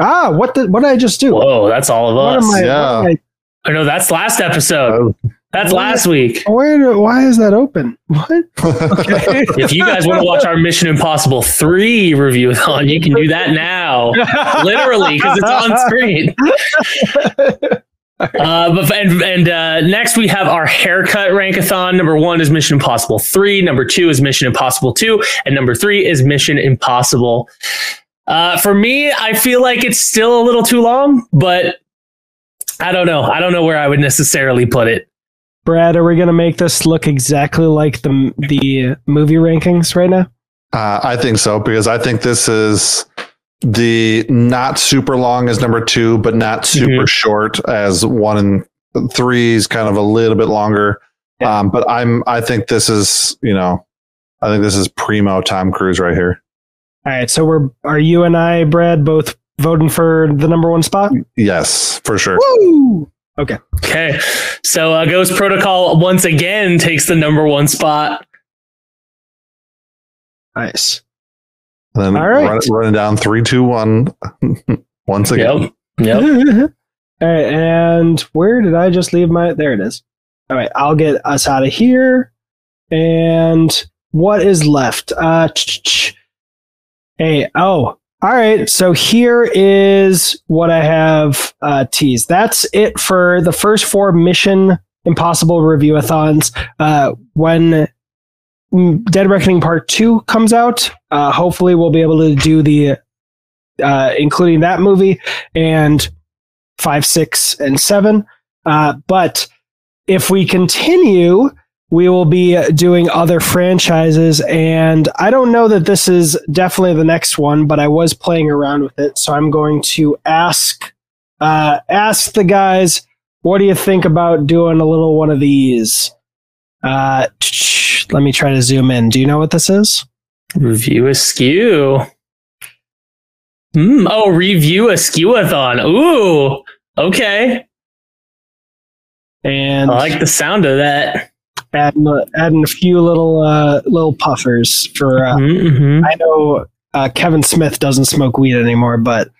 ah, what did what did I just do? Whoa, that's all of us. What am I, yeah. What am I Oh no, that's last episode. Oh. That's last week. Where? Why is that open? What? Okay. if you guys want to watch our Mission Impossible three review on, you can do that now, literally, because it's on screen. Uh, but and and uh, next we have our haircut rankathon. Number one is Mission Impossible three. Number two is Mission Impossible two, and number three is Mission Impossible. Uh, for me, I feel like it's still a little too long, but I don't know. I don't know where I would necessarily put it. Brad, are we going to make this look exactly like the the movie rankings right now? Uh, I think so because I think this is the not super long as number two, but not mm-hmm. super mm-hmm. short as one and three is kind of a little bit longer. Yeah. Um, but I'm I think this is you know I think this is primo Tom Cruise right here. All right, so we're are you and I, Brad, both voting for the number one spot? Yes, for sure. Woo! Okay. Okay. So uh, Ghost Protocol once again takes the number one spot. Nice. And then All right. run, running down three, two, one. once again. Yep. Yep. All right. And where did I just leave my? There it is. All right. I'll get us out of here. And what is left? Uh, hey, oh, all right, so here is what I have uh, teased. That's it for the first four Mission Impossible review-a-thons. Uh, when Dead Reckoning Part Two comes out, uh, hopefully we'll be able to do the uh, including that movie and five, six, and seven. Uh, but if we continue we will be doing other franchises. And I don't know that this is definitely the next one, but I was playing around with it. So I'm going to ask, uh, ask the guys, what do you think about doing a little one of these? Uh, let me try to zoom in. Do you know what this is? Review askew. Mm, oh, review a skewathon. Ooh, okay. And I like the sound of that adding a, adding a few little uh, little puffers for. Uh, mm-hmm, mm-hmm. I know uh, Kevin Smith doesn't smoke weed anymore, but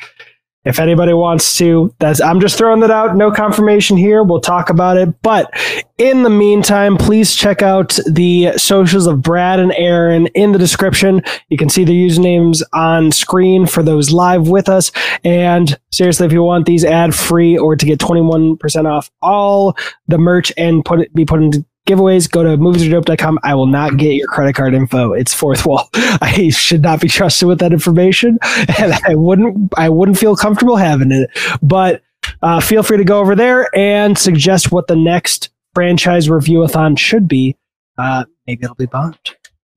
if anybody wants to, that's I'm just throwing that out. No confirmation here. We'll talk about it. But in the meantime, please check out the socials of Brad and Aaron in the description. You can see the usernames on screen for those live with us. And seriously, if you want these ad free or to get 21% off all the merch and put it be put into giveaways, go to moviesaredope.com. I will not get your credit card info. It's Fourthwall. I should not be trusted with that information, and I wouldn't. I wouldn't feel comfortable having it. But uh, feel free to go over there and suggest what the next franchise review-a-thon should be. Uh, maybe it'll be Bond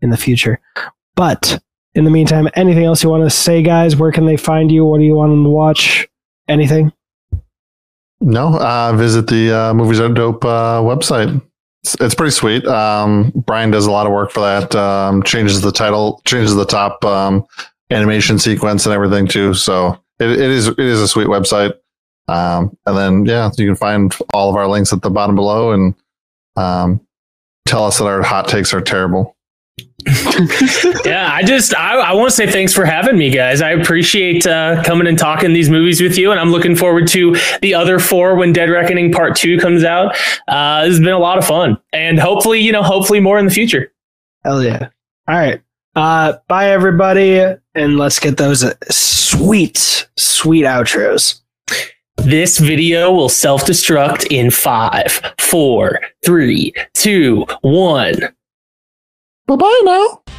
in the future. But in the meantime, anything else you want to say, guys? Where can they find you? What do you want them to watch? Anything? No, uh, visit the uh, Movies Are Dope uh, website it's, it's pretty sweet. Um, Brian does a lot of work for that. Um, changes the title, changes the top um, animation sequence and everything too. So it, it is it is a sweet website. Um, and then yeah, you can find all of our links at the bottom below, and um, tell us that our hot takes are terrible. Yeah, I just I, I want to say thanks for having me, guys. I appreciate uh, coming and talking these movies with you, and I'm looking forward to the other four when Dead Reckoning Part Two comes out. Uh, this has been a lot of fun, and hopefully, you know, hopefully more in the future. Hell yeah! All right, uh, bye everybody, and let's get those sweet, sweet outros. This video will self destruct in five, four, three, two, one. Bye bye now.